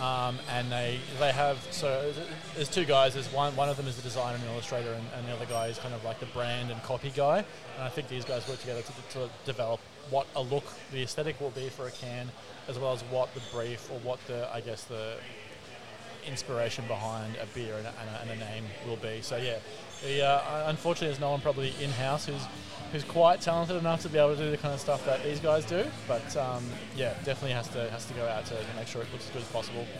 G: um, and they they have so there's two guys. There's one one of them is the designer and illustrator, and, and the other guy is kind of like the brand and copy guy. And I think these guys work together to, to develop what a look the aesthetic will be for a can, as well as what the brief or what the I guess the inspiration behind a beer and a, and a, and a name will be. So yeah, the, uh, unfortunately, there's no one probably in house who's who's quite talented enough to be able to do the kind of stuff that these guys do. But um, yeah, definitely has to has to go out to, make sure it looks as good as possible.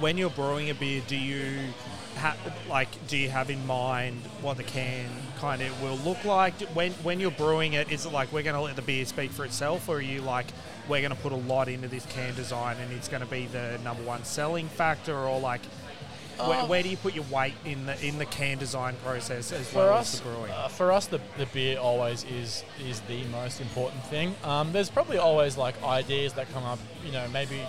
B: When you're brewing a beer, do you ha- like do you have in mind what the can kind of will look like when when you're brewing it? Is it like we're going to let the beer speak for itself, or are you like we're going to put a lot into this can design and it's going to be the number one selling factor, or like where,
G: Uh,
B: where do you put your weight in the in the can design process as
G: for
B: well
G: us,
B: as the brewing?
G: uh, for us, the, the beer always is is the most important thing. Um, there's probably always like ideas that come up, you know, maybe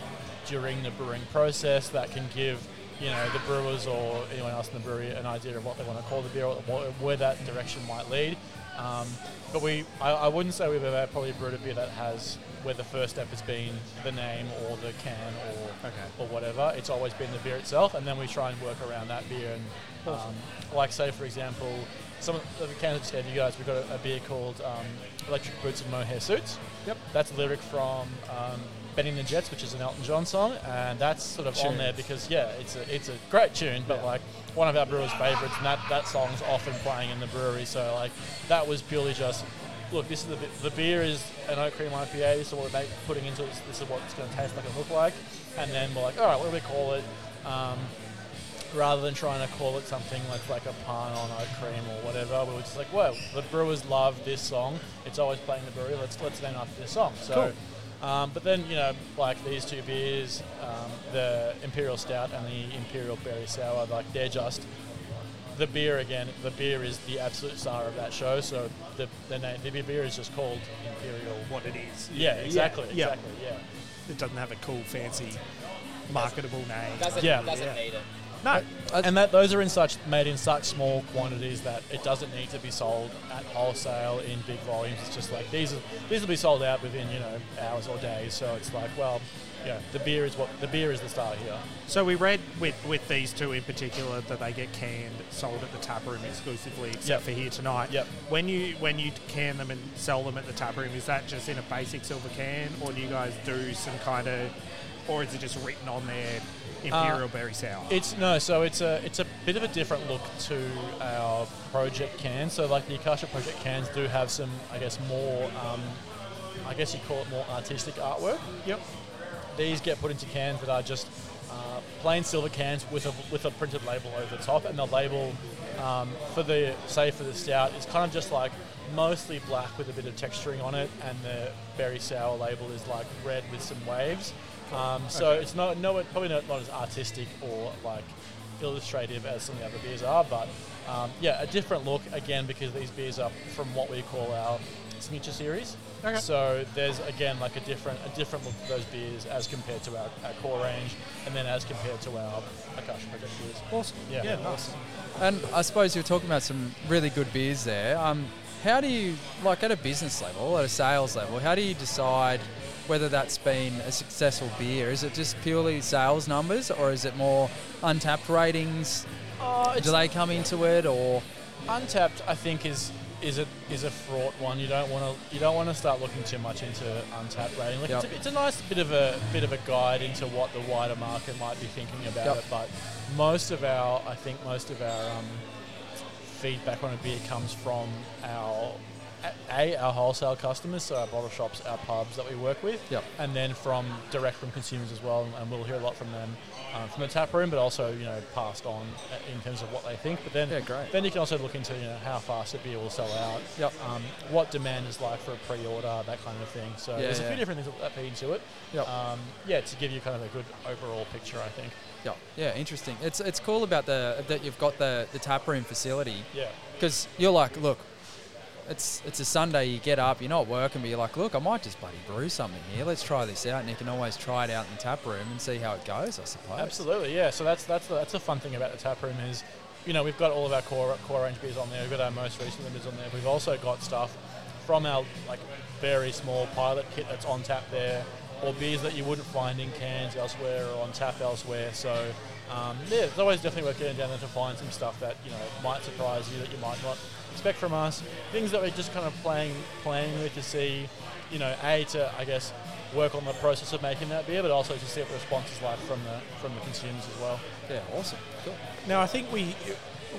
G: during the brewing process that can give you know the brewers or anyone else in the brewery an idea of what they want to call the beer or what, where that direction might lead. Um, but we, I, I wouldn't say we've ever probably brewed a beer that has where the first step has been the name or the can or or whatever. It's always been the beer itself, and then we try and work around that beer. And um, like say for example, some of the cans I just gave you guys, we've got a, a beer called um, Electric Boots and Mohair Suits.
B: Yep.
G: That's a lyric from um, Bennie and the Jets, which is an Elton John song, and that's sort of on there because yeah, it's a it's a great tune, but like one of our brewers' favourites, and that that song's often playing in the brewery. So like that was purely just look, this is the the beer is an oat cream IPA. This is what we're putting into it. This is what it's going to taste like and look like. And then we're like, all right, what do we call it? Um, rather than trying to call it something like like a pun on oat cream or whatever, we were just like, well, the brewers love this song. It's always playing the brewery. Let's let's name after this song. So, um, but then you know, like these two beers, um, the Imperial Stout and the Imperial Berry Sour, like they're just the beer again. The beer is the absolute star of that show. So the the name the beer is just called Imperial.
B: What it is.
G: Yeah, exactly,
B: Yeah.
G: exactly, yeah.
B: It doesn't have a cool, fancy, marketable name.
D: Doesn't,
G: Yeah.
D: doesn't
B: Yeah.
D: need it.
B: No.
G: and that those are in such made in such small quantities that it doesn't need to be sold at wholesale in big volumes. It's just like these are, these will be sold out within you know hours or days. So it's like well, yeah, the beer is what the beer is the star here.
B: So we read with, with these two in particular that they get canned, sold at the tap room exclusively, except
G: Yep.
B: for here tonight.
G: Yep.
B: When you when you can them and sell them at the tap room, is that just in a basic silver can, or do you guys do some kind of, or is it just written on there, Imperial Berry Sour?
G: It's no, so it's a it's a bit of a different look to our project cans. So like the Akasha project cans do have some, I guess, more, um, I guess you call it more artistic artwork.
B: yep.
G: These get put into cans that are just uh, plain silver cans with a with a printed label over the top, and the label um, for the say for the stout is kind of just like mostly black with a bit of texturing on it, and the berry sour label is like red with some waves. Um, so it's not no probably not, not as artistic or like illustrative as some of the other beers are, but um, yeah, a different look again because these beers are from what we call our signature series.
B: Okay.
G: So there's again like a different a different look to those beers as compared to our, our core range, and then as compared to our Akasha Project beers.
B: Awesome.
G: Yeah.
B: Yeah, nice.
E: And I suppose you're talking about some really good beers there. Um, how do you, like at a business level, at a sales level, how do you decide whether that's been a successful beer? Is it just purely sales numbers, or is it more Untappd ratings?
G: Uh,
E: Do they come into it, or
G: Untappd, I think, is is a is a fraught one. You don't want to you don't want to start looking too much into Untappd rating. Like
E: Yep.
G: it's, a, it's a nice bit of a bit of a guide into what the wider market might be thinking about
E: Yep.
G: it. But most of our, I think, most of our um, feedback on a beer comes from our a our wholesale customers, so our bottle shops, our pubs that we work with,
E: Yep.
G: and then from direct from consumers as well. And we'll hear a lot from them um, from the tap room, but also you know passed on in terms of what they think. But then
E: Yeah, great.
G: then you can also look into you know how fast a beer will sell out,
E: Yep.
G: um, what demand is like for a pre-order, that kind of thing. So
E: Yeah,
G: there's a few different things that feed into it.
E: Yep.
G: Um, yeah, to give you kind of a good overall picture, I think.
E: yeah, yeah, interesting. It's it's cool about the that you've got the the tap room facility
G: Yeah.
E: because you're like, look, it's it's a Sunday. You get up, you're not working, but you're like, look, I might just bloody brew something here. Let's try this out, and you can always try it out in the tap room and see how it goes. I suppose.
G: Absolutely, yeah. So that's that's the, that's the fun thing about the tap room is, you know, we've got all of our core core range beers on there. We've got our most recent limiteds on there. We've also got stuff from our like very small pilot kit that's on tap there, or beers that you wouldn't find in cans elsewhere or on tap elsewhere. So. Um, yeah, it's always definitely worth getting down there to find some stuff that you know might surprise you that you might not expect from us. Things that we're just kind of playing playing with to see, you know, a to I guess work on the process of making that beer, but also to see what the response is like from the from the consumers as well.
E: Yeah, awesome. Cool.
B: Now, I think we,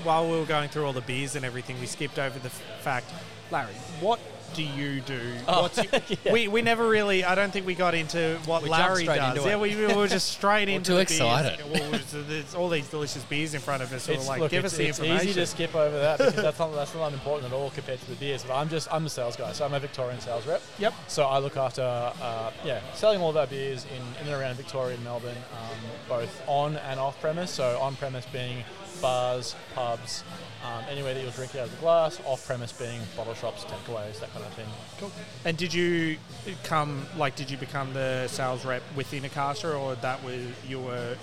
B: while we were going through all the beers and everything, we skipped over the f- fact, Larry, what do you do?
G: Oh,
B: What's your-
G: yeah.
B: we, we never really, I don't think we got into what
E: We
B: Larry does. Yeah, we, we were just straight into
D: too
B: the
D: excited.
B: beers. Well, there's- there's all these delicious beers in front of us. So we're like,
G: look,
B: give
G: it's,
B: us the
G: it's
B: information.
G: easy to skip over that because that's not that's not unimportant at all compared to the beers. But I'm just I'm a sales guy, so I'm a Victorian sales rep.
B: Yep.
G: So I look after uh, yeah selling all of our beers in, in and around Victoria and Melbourne, um, both on and off premise. So on premise being bars, pubs, um, anywhere that you'll drink it out of the glass. Off premise being bottle shops, takeaways, that kind of thing.
B: Cool. And did you come, like, did you become the sales rep within Akasha or that was, you were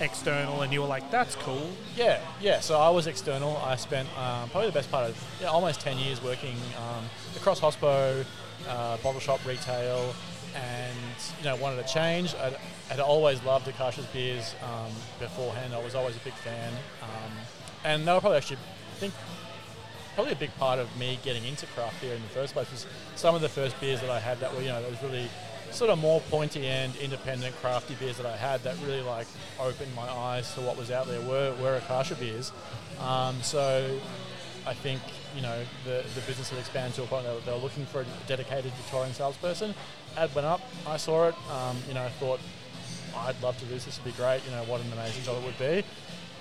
B: external and you were like, that's cool?
G: Yeah, yeah. So I was external. I spent um, probably the best part of yeah, almost 10 years working um, across hospo, uh, bottle shop, retail, and you know wanted to change. I'd, I'd always loved Akasha's beers um, beforehand. I was always a big fan, um, and they were probably actually, I think, probably a big part of me getting into craft beer in the first place was some of the first beers that I had that were you know was really sort of more pointy end independent crafty beers that I had that really like opened my eyes to what was out there were, were Akasha beers. Um, so I think you know the the business had expanded to a point that they were looking for a dedicated Victorian salesperson. Ad went up. I saw it. Um, you know, I thought I'd love to do this. This would be great. You know, what an amazing job it would be.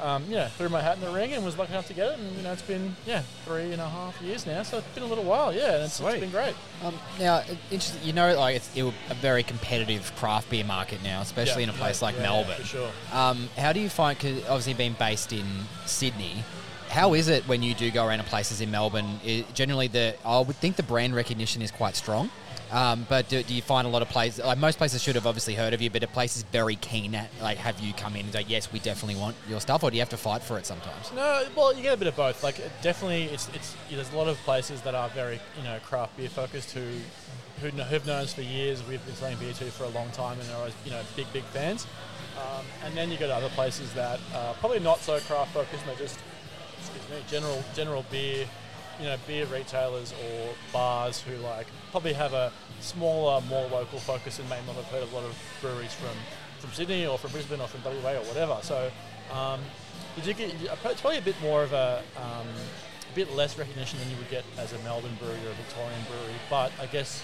G: Um, yeah, threw my hat in the ring and was lucky enough to get it. And you know, it's been yeah three and a half years now, so it's been a little while. Yeah, and it's, it's
B: Sweet.
G: been great.
D: Um, now, interesting. You know, like it's it, a very competitive craft beer market now, especially
G: Yeah,
D: in a place
G: yeah,
D: like
G: yeah,
D: Melbourne.
G: for sure.
D: Um, how do you find? Cause obviously, being based in Sydney, how is it when you do go around to places in Melbourne? i generally, the I would think the brand recognition is quite strong. Um, but do, do you find a lot of places, like most places, should have obviously heard of you, but a place is very keen at like have you come in and say yes, we definitely want your stuff, or do you have to fight for it sometimes?
G: No, well, you get a bit of both. Like, definitely, it's it's there's a lot of places that are very you know craft beer focused who who who've known us for years. We've been selling beer to for a long time, and are always you know big big fans. Um, and then you go to other places that are probably not so craft focused, they're just excuse me general general beer you know beer retailers or bars who like probably have a smaller, more local focus and may not have heard a lot of breweries from from Sydney or from Brisbane or from WA or whatever. So um, you do get it's probably a bit more of a um, a bit less recognition than you would get as a Melbourne brewery or a Victorian brewery. But I guess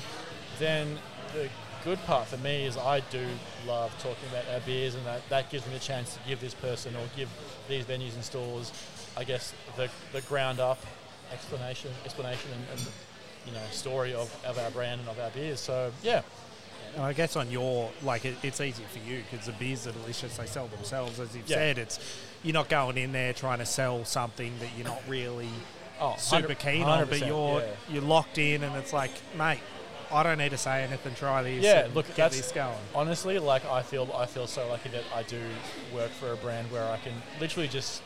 G: then the good part for me is I do love talking about our beers, and that, that gives me the chance to give this person or give these venues and stores, I guess, the, the ground up explanation, explanation, and, and you know story of, of our brand and of our beers. So yeah,
B: And I guess on your like it, it's easy for you because the beers are delicious. They sell themselves, as you've
G: Yeah.
B: said. It's you're not going in there trying to sell something that you're not really
G: oh,
B: super keen on, but you're
G: yeah.
B: you're locked in, and it's like, mate, I don't need to say anything. Try this.
G: Yeah, look,
B: get this going.
G: honestly, like I feel, I feel so lucky that I do work for a brand where I can literally just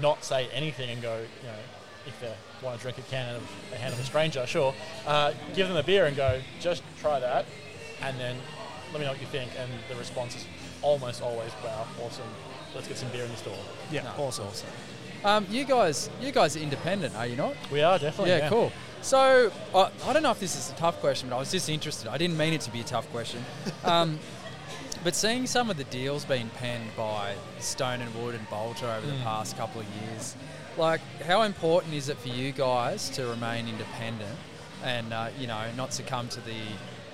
G: not say anything and go, you know, if they want to drink a can of a hand of a stranger, sure, uh, give them a beer and go, just try that, and then let me know what you think. And the response is almost always, wow, awesome. Let's get some beer in the store.
B: Yeah,
E: No,
B: awesome.
E: Um, you guys, you guys are independent, are you not?
G: We are definitely.
E: yeah, cool. So I I don't know if this is a tough question, but I was just interested. I didn't mean it to be a tough question. Um, but seeing some of the deals being penned by Stone and Wood and Balter over the
G: Mm.
E: past couple of years, like how important is it for you guys to remain independent and uh, you know not succumb to the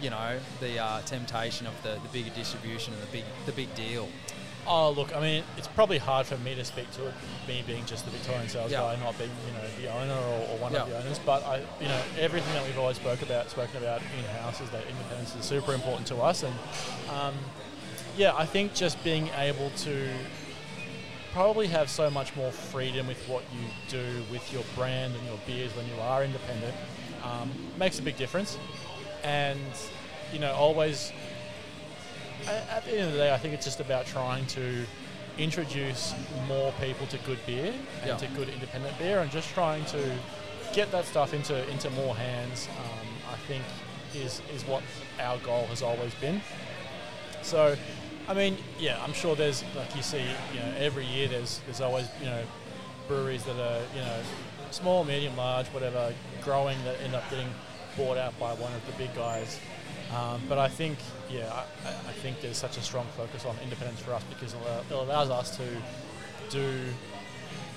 E: you know the uh, temptation of the, the bigger distribution and the big the big deal?
G: Oh, look, I mean, it's probably hard for me to speak to it, me being just the Victorian sales
E: Yeah.
G: guy, not being, you know, the owner or, or one of the owners. But I, you know, everything that we've always spoke about, spoken about in house is that independence is super important to us. And um, yeah, I think just being able to probably have so much more freedom with what you do with your brand and your beers when you are independent um, makes a big difference. And you know, always at the end of the day, I think it's just about trying to introduce more people to good beer and
E: Yeah.
G: to good independent beer, and just trying to get that stuff into into more hands. Um, I think is is what our goal has always been. So, I mean, yeah, I'm sure there's like you see, you know, every year there's there's always you know breweries that are you know small, medium, large, whatever, growing that end up getting bought out by one of the big guys. Um, but I think, yeah, I, I- think there's such a strong focus on independence for us because it it allows us to do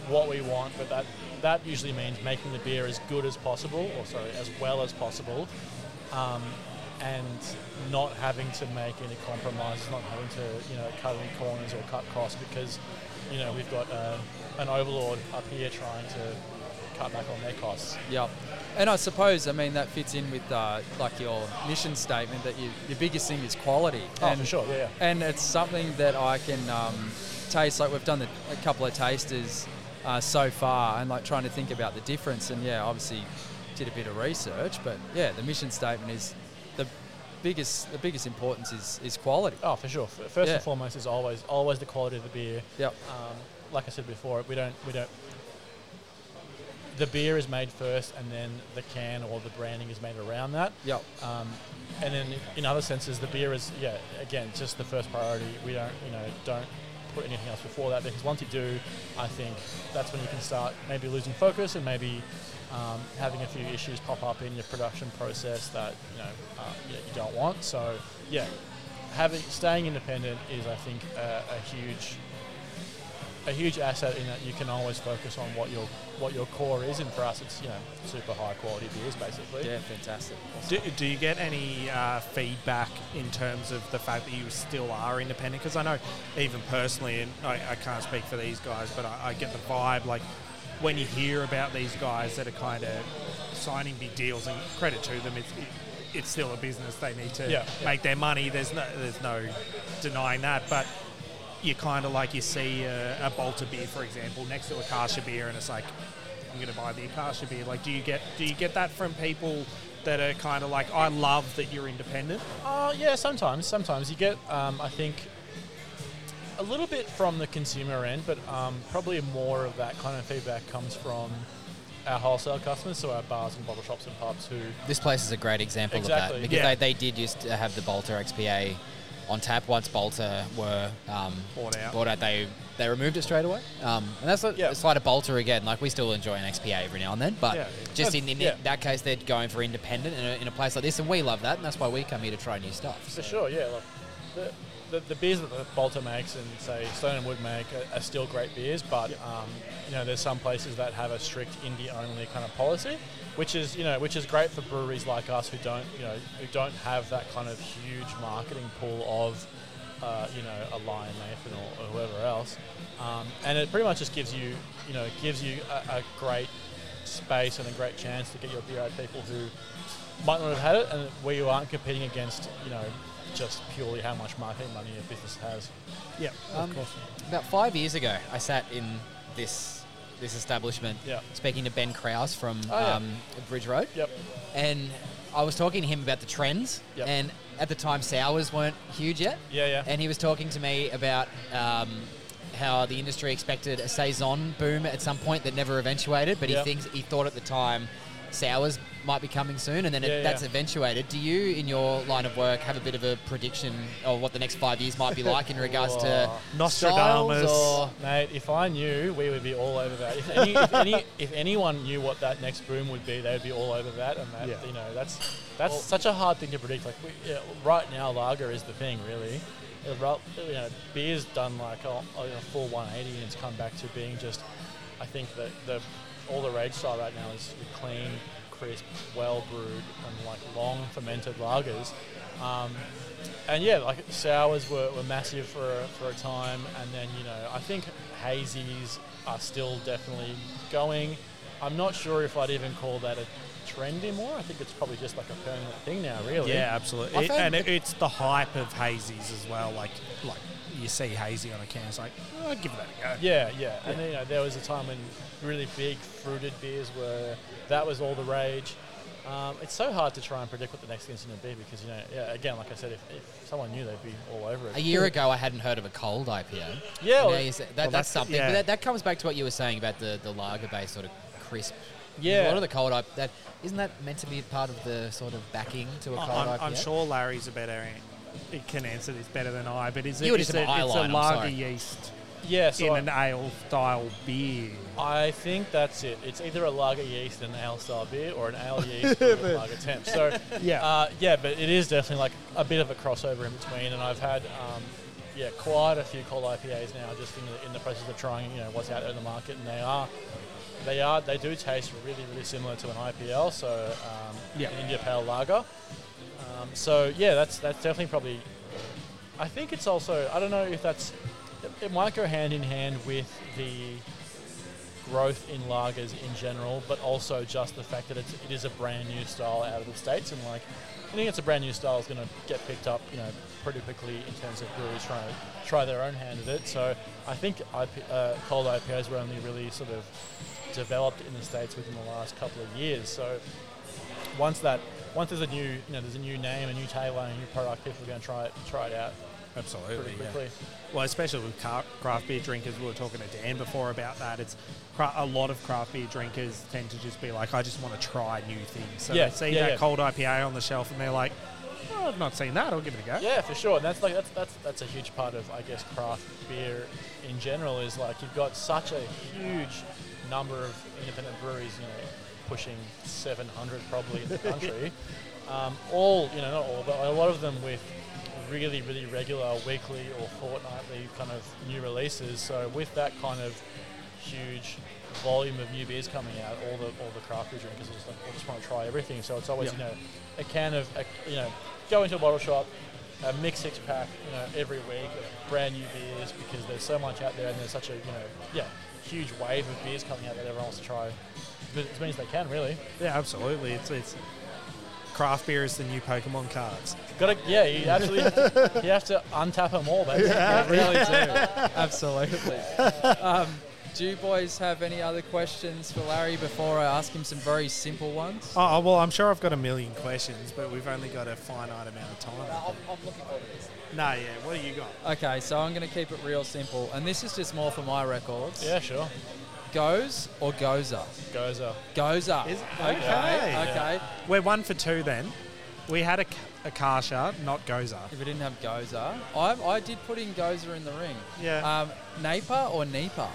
G: what we want, but that that usually means making the beer as good as possible, or sorry, as well as possible, um, and not having to make any compromises, not having to you know cut any corners or cut costs because you know we've got uh, an overlord up here trying to cut back on their costs.
E: Yep. And I suppose, I mean, that fits in with uh, like your mission statement that you, your biggest thing is quality.
G: Oh,
E: and,
G: for sure, yeah.
E: And it's something that I can um, taste. Like we've done the, a couple of tasters uh, so far, and like trying to think about the difference. And yeah, obviously did a bit of research, but yeah, the mission statement is biggest. The biggest importance is is quality.
G: Oh, for sure. First
E: Yeah.
G: and foremost is always always the quality of the beer.
E: Yep.
G: Um, like I said before, we don't we don't. The beer is made first, and then the can or the branding is made around that.
E: Yep.
G: Um, and then in other senses, the beer is yeah again just the first priority. We don't you know don't put anything else before that because once you do, I think that's when you can start maybe losing focus and maybe um, having a few issues pop up in your production process that you know uh, you, you don't want. So yeah, having staying independent is I think a, a huge a huge asset in that you can always focus on what your what your core is, and for us, it's you know super high quality beers basically.
D: Yeah, fantastic.
B: Do, do you get any uh, feedback in terms of the fact that you still are independent? Because I know, even personally, and I, I can't speak for these guys, but I, I get the vibe like when you hear about these guys that are kind of signing big deals, and credit to them, it's it's still a business. They need to
G: Yeah, yeah.
B: make their money. There's no there's no denying that, but. You kind of like you see a, a Balter beer, for example, next to a Kasha beer, and it's like, I'm going to buy the Akasha beer. Like, do you get do you get that from people that are kind of like, I love that you're independent?
G: Uh, yeah, sometimes. Sometimes you get, um, I think, a little bit from the consumer end, but um, probably more of that kind of feedback comes from our wholesale customers, so our bars and bottle shops and pubs who.
D: This place is a great example
G: Exactly,
D: of that because
B: yeah.
D: they, they did used to have the Balter XPA on tap. Once Balter were um,
B: Bought out.
D: bought out, they they removed it straight away. Um, and that's a,
G: Yeah.
D: it's like a Balter again. Like we still enjoy an XPA every now and then, but
B: Yeah.
D: just in, in
G: Yeah.
D: that case, they're going for independent in a, in a place like this, and we love that, and that's why we come here to try new stuff.
G: For sure, yeah. Look, the, the, the beers that the Balter makes and say Stone and Wood make are, are still great beers, but um, you know there's some places that have a strict indie only kind of policy, which is you know which is great for breweries like us who don't you know who don't have that kind of huge marketing pool of uh, you know a Lion Nathan or, or whoever else, um, and it pretty much just gives you you know it gives you a, a great space and a great chance to get your beer out to people who might not have had it, and where you aren't competing against, you know, just purely how much marketing money a business has.
B: Yeah, of
D: Um, about five years ago, I sat in this this establishment
G: Yeah.
D: speaking to Ben Kraus from
G: Oh, yeah.
D: um, Bridge Road.
G: Yep.
D: and I was talking to him about the trends.
G: Yep.
D: And at the time, sours weren't huge yet.
G: Yeah, yeah.
D: And he was talking to me about um, how the industry expected a saison boom at some point that never eventuated. But
G: Yep.
D: he thinks he thought at the time sours might be coming soon, and then it, that's
G: yeah.
D: eventuated. Do you, in your line of work, have a bit of a prediction of what the next five years might be like in regards to
B: oh,
D: Nostradamus. or
G: Mate, if I knew, we would be all over that. If, any, if, any, if anyone knew what that next boom would be, they would be all over that. And that,
B: Yeah.
G: you know, that's that's such a hard thing to predict. Like we, yeah, right now, lager is the thing, really. You know, beer's done like a, a full 180, and it's come back to being just. I think that the all the rage style right now is the clean, crisp, well brewed, and like long fermented lagers. Um, and yeah, like sours were, were massive for a, for a time, and then you know I think hazies are still definitely going. I'm not sure if I'd even call that a trend anymore. I think it's probably just like a permanent thing now, really.
B: Yeah, absolutely. It- and it, it's the hype of hazies as well. Like, like you see hazy on a can, it's like, oh, give that a go.
G: Yeah, yeah. And then, you know, there was a time when really big fruited beers were that was all the rage. Um, it's so hard to try and predict what the next thing's going to be because you know, yeah, again, like I said, if, if someone knew, they'd be all over it.
D: A year ago, I hadn't heard of a cold IPA.
G: Yeah,
D: And
G: well-
D: now that,
B: Well,
D: that's
B: that's-
D: something.
B: yeah.
D: But that, that comes back to what you were saying about the, the lager based sort of crisp.
G: Yeah.
D: A lot of the cold IPA, that isn't that meant to be part of the sort of backing to a cold
B: I'm,
D: IPA?
B: I'm sure Larry's a better, he can answer this better than I. But is it?
D: You were
B: it's a, it's
D: line,
B: a
D: I'm
B: lager
D: sorry.
B: yeast
G: Yeah, so
B: in
G: I-
B: an ale style beer.
G: I think that's it. It's either a lager yeast in an ale style beer, or an ale yeast and a lager temp. So
B: Yeah.
G: uh, yeah, but it is definitely like a bit of a crossover in between. And I've had um, yeah quite a few cold IPAs now, just in the, in the process of trying you know what's out there in the market, and they are they are they do taste really really similar to an IPL, so um,
B: Yeah.
G: an India Pale Lager. Um, so yeah, that's that's definitely probably. I think it's also I don't know if that's it, it might go hand in hand with the growth in lagers in general, but also just the fact that it's, it is a brand new style out of the states, and like I think it's a brand new style is going to get picked up, you know, pretty quickly in terms of breweries trying to try their own hand at it. So I think IP, uh, cold IPAs were only really sort of developed in the states within the last couple of years. So once that once there's a new you know there's a new name, a new tagline, a new product, people are going to try it try it out
B: Absolutely.
G: pretty quickly.
B: Well, especially with craft beer drinkers, we were talking to Dan before about that. It's a lot of craft beer drinkers tend to just be like, I just want to try new things. So
G: Yeah,
B: they see
G: yeah,
B: that
G: yeah.
B: cold IPA on the shelf and they're like, oh, I've not seen that. I'll give it a go.
G: Yeah, for sure. And that's like that's that's that's a huge part of I guess craft beer in general is like you've got such a huge number of independent breweries, you know, pushing 700 probably in the country. um, all you know, not all, but a lot of them with really, really regular weekly or fortnightly kind of new releases. So with that kind of huge volume of new beers coming out, all the all the craft beer drinkers just like, I just want to try everything. So it's always
B: Yep.
G: you know a can of a, you know go into a bottle shop, a mix six pack, you know every week, of brand new beers because there's so much out there and there's such a you know yeah huge wave of beers coming out that everyone wants to try as many as they can really.
B: Yeah, absolutely. It's it's craft beer is the new Pokemon cards.
G: Got to yeah you actually have to, you have to untap them all. Basically.
E: Yeah, really do. Absolutely. Um, do you boys have any other questions for Larry before I ask him some very simple ones?
B: Oh, well, I'm sure I've got a million questions, but we've only got a finite amount of time.
E: I'm looking forward to this.
B: No, yeah. What do you got?
E: Okay, so I'm going to keep it real simple, and this is just more for my records.
G: Yeah, sure.
E: Goes or goza?
G: Goza.
E: Goza.
B: Is-
E: okay.
B: okay.
E: Okay.
B: We're one for two then. We had a Kasha, not Goza.
E: If we didn't have goza, I, I did put in goza in the ring.
B: Yeah.
E: Um, Napa or Nipa?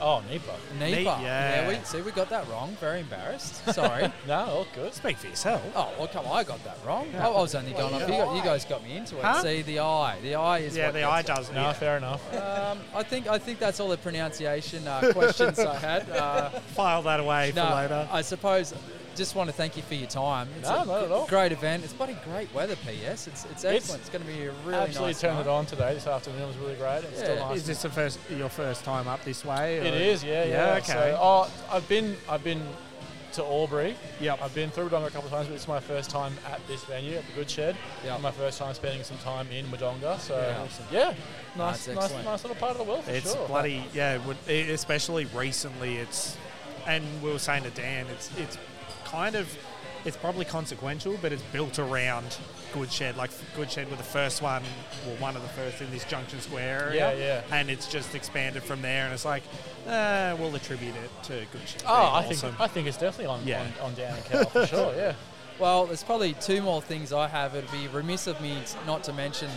G: Oh, Nipa.
E: Nipa.
B: yeah.
E: we see we got that wrong. Very embarrassed. Sorry.
G: No, all good.
B: Speak for yourself.
E: oh well, come on, I got that wrong. I, I was only going off. You, got, you guys got me into it.
B: Huh?
E: See the eye. The eye is
B: yeah,
E: what
B: the
E: gets
B: eye does.
G: No,
B: yeah.
G: fair enough.
E: Um, I think I think that's all the pronunciation uh, questions I had. Uh,
B: File that away
E: no,
B: for later.
E: I suppose. Just want to thank you for your time. It's
G: No,
E: a
G: not at all.
E: great event. It's bloody great weather. PS. It's it's excellent. It's, going to be a really
G: Absolutely
E: nice.
G: turned
E: night.
G: it on today. This afternoon was really great. It's still nice.
B: Is this the first your first time up this way?
G: It
B: or-
G: is, yeah, yeah.
B: Yeah, okay.
G: So, oh, I've been, I've been to Albury.
B: Yep.
G: I've been through Wodonga a couple of times, but it's my first time at this venue at the Good Shed.
E: Yep.
G: My first time spending some time in Wodonga. So,
E: Yeah.
G: awesome. yeah, nice,
E: That's
G: nice, nice little part of the world for
B: It's
G: sure.
B: bloody yeah. e- Especially recently, it's and we were saying to Dan, it's it's kind of it's probably consequential, but it's built around Good Shed. Like Good Shed were the first one, well, one of the first in this Junction Square area.
G: Yeah, yeah.
B: And it's just expanded from there, and it's like, uh, we'll attribute it to Good Shed.
G: Oh, I
B: being
G: think. I think it's definitely on
B: Yeah.
G: on, on Dan and Cal for sure. Yeah.
E: Well, there's probably two more things I have. It'd be remiss of me not to mention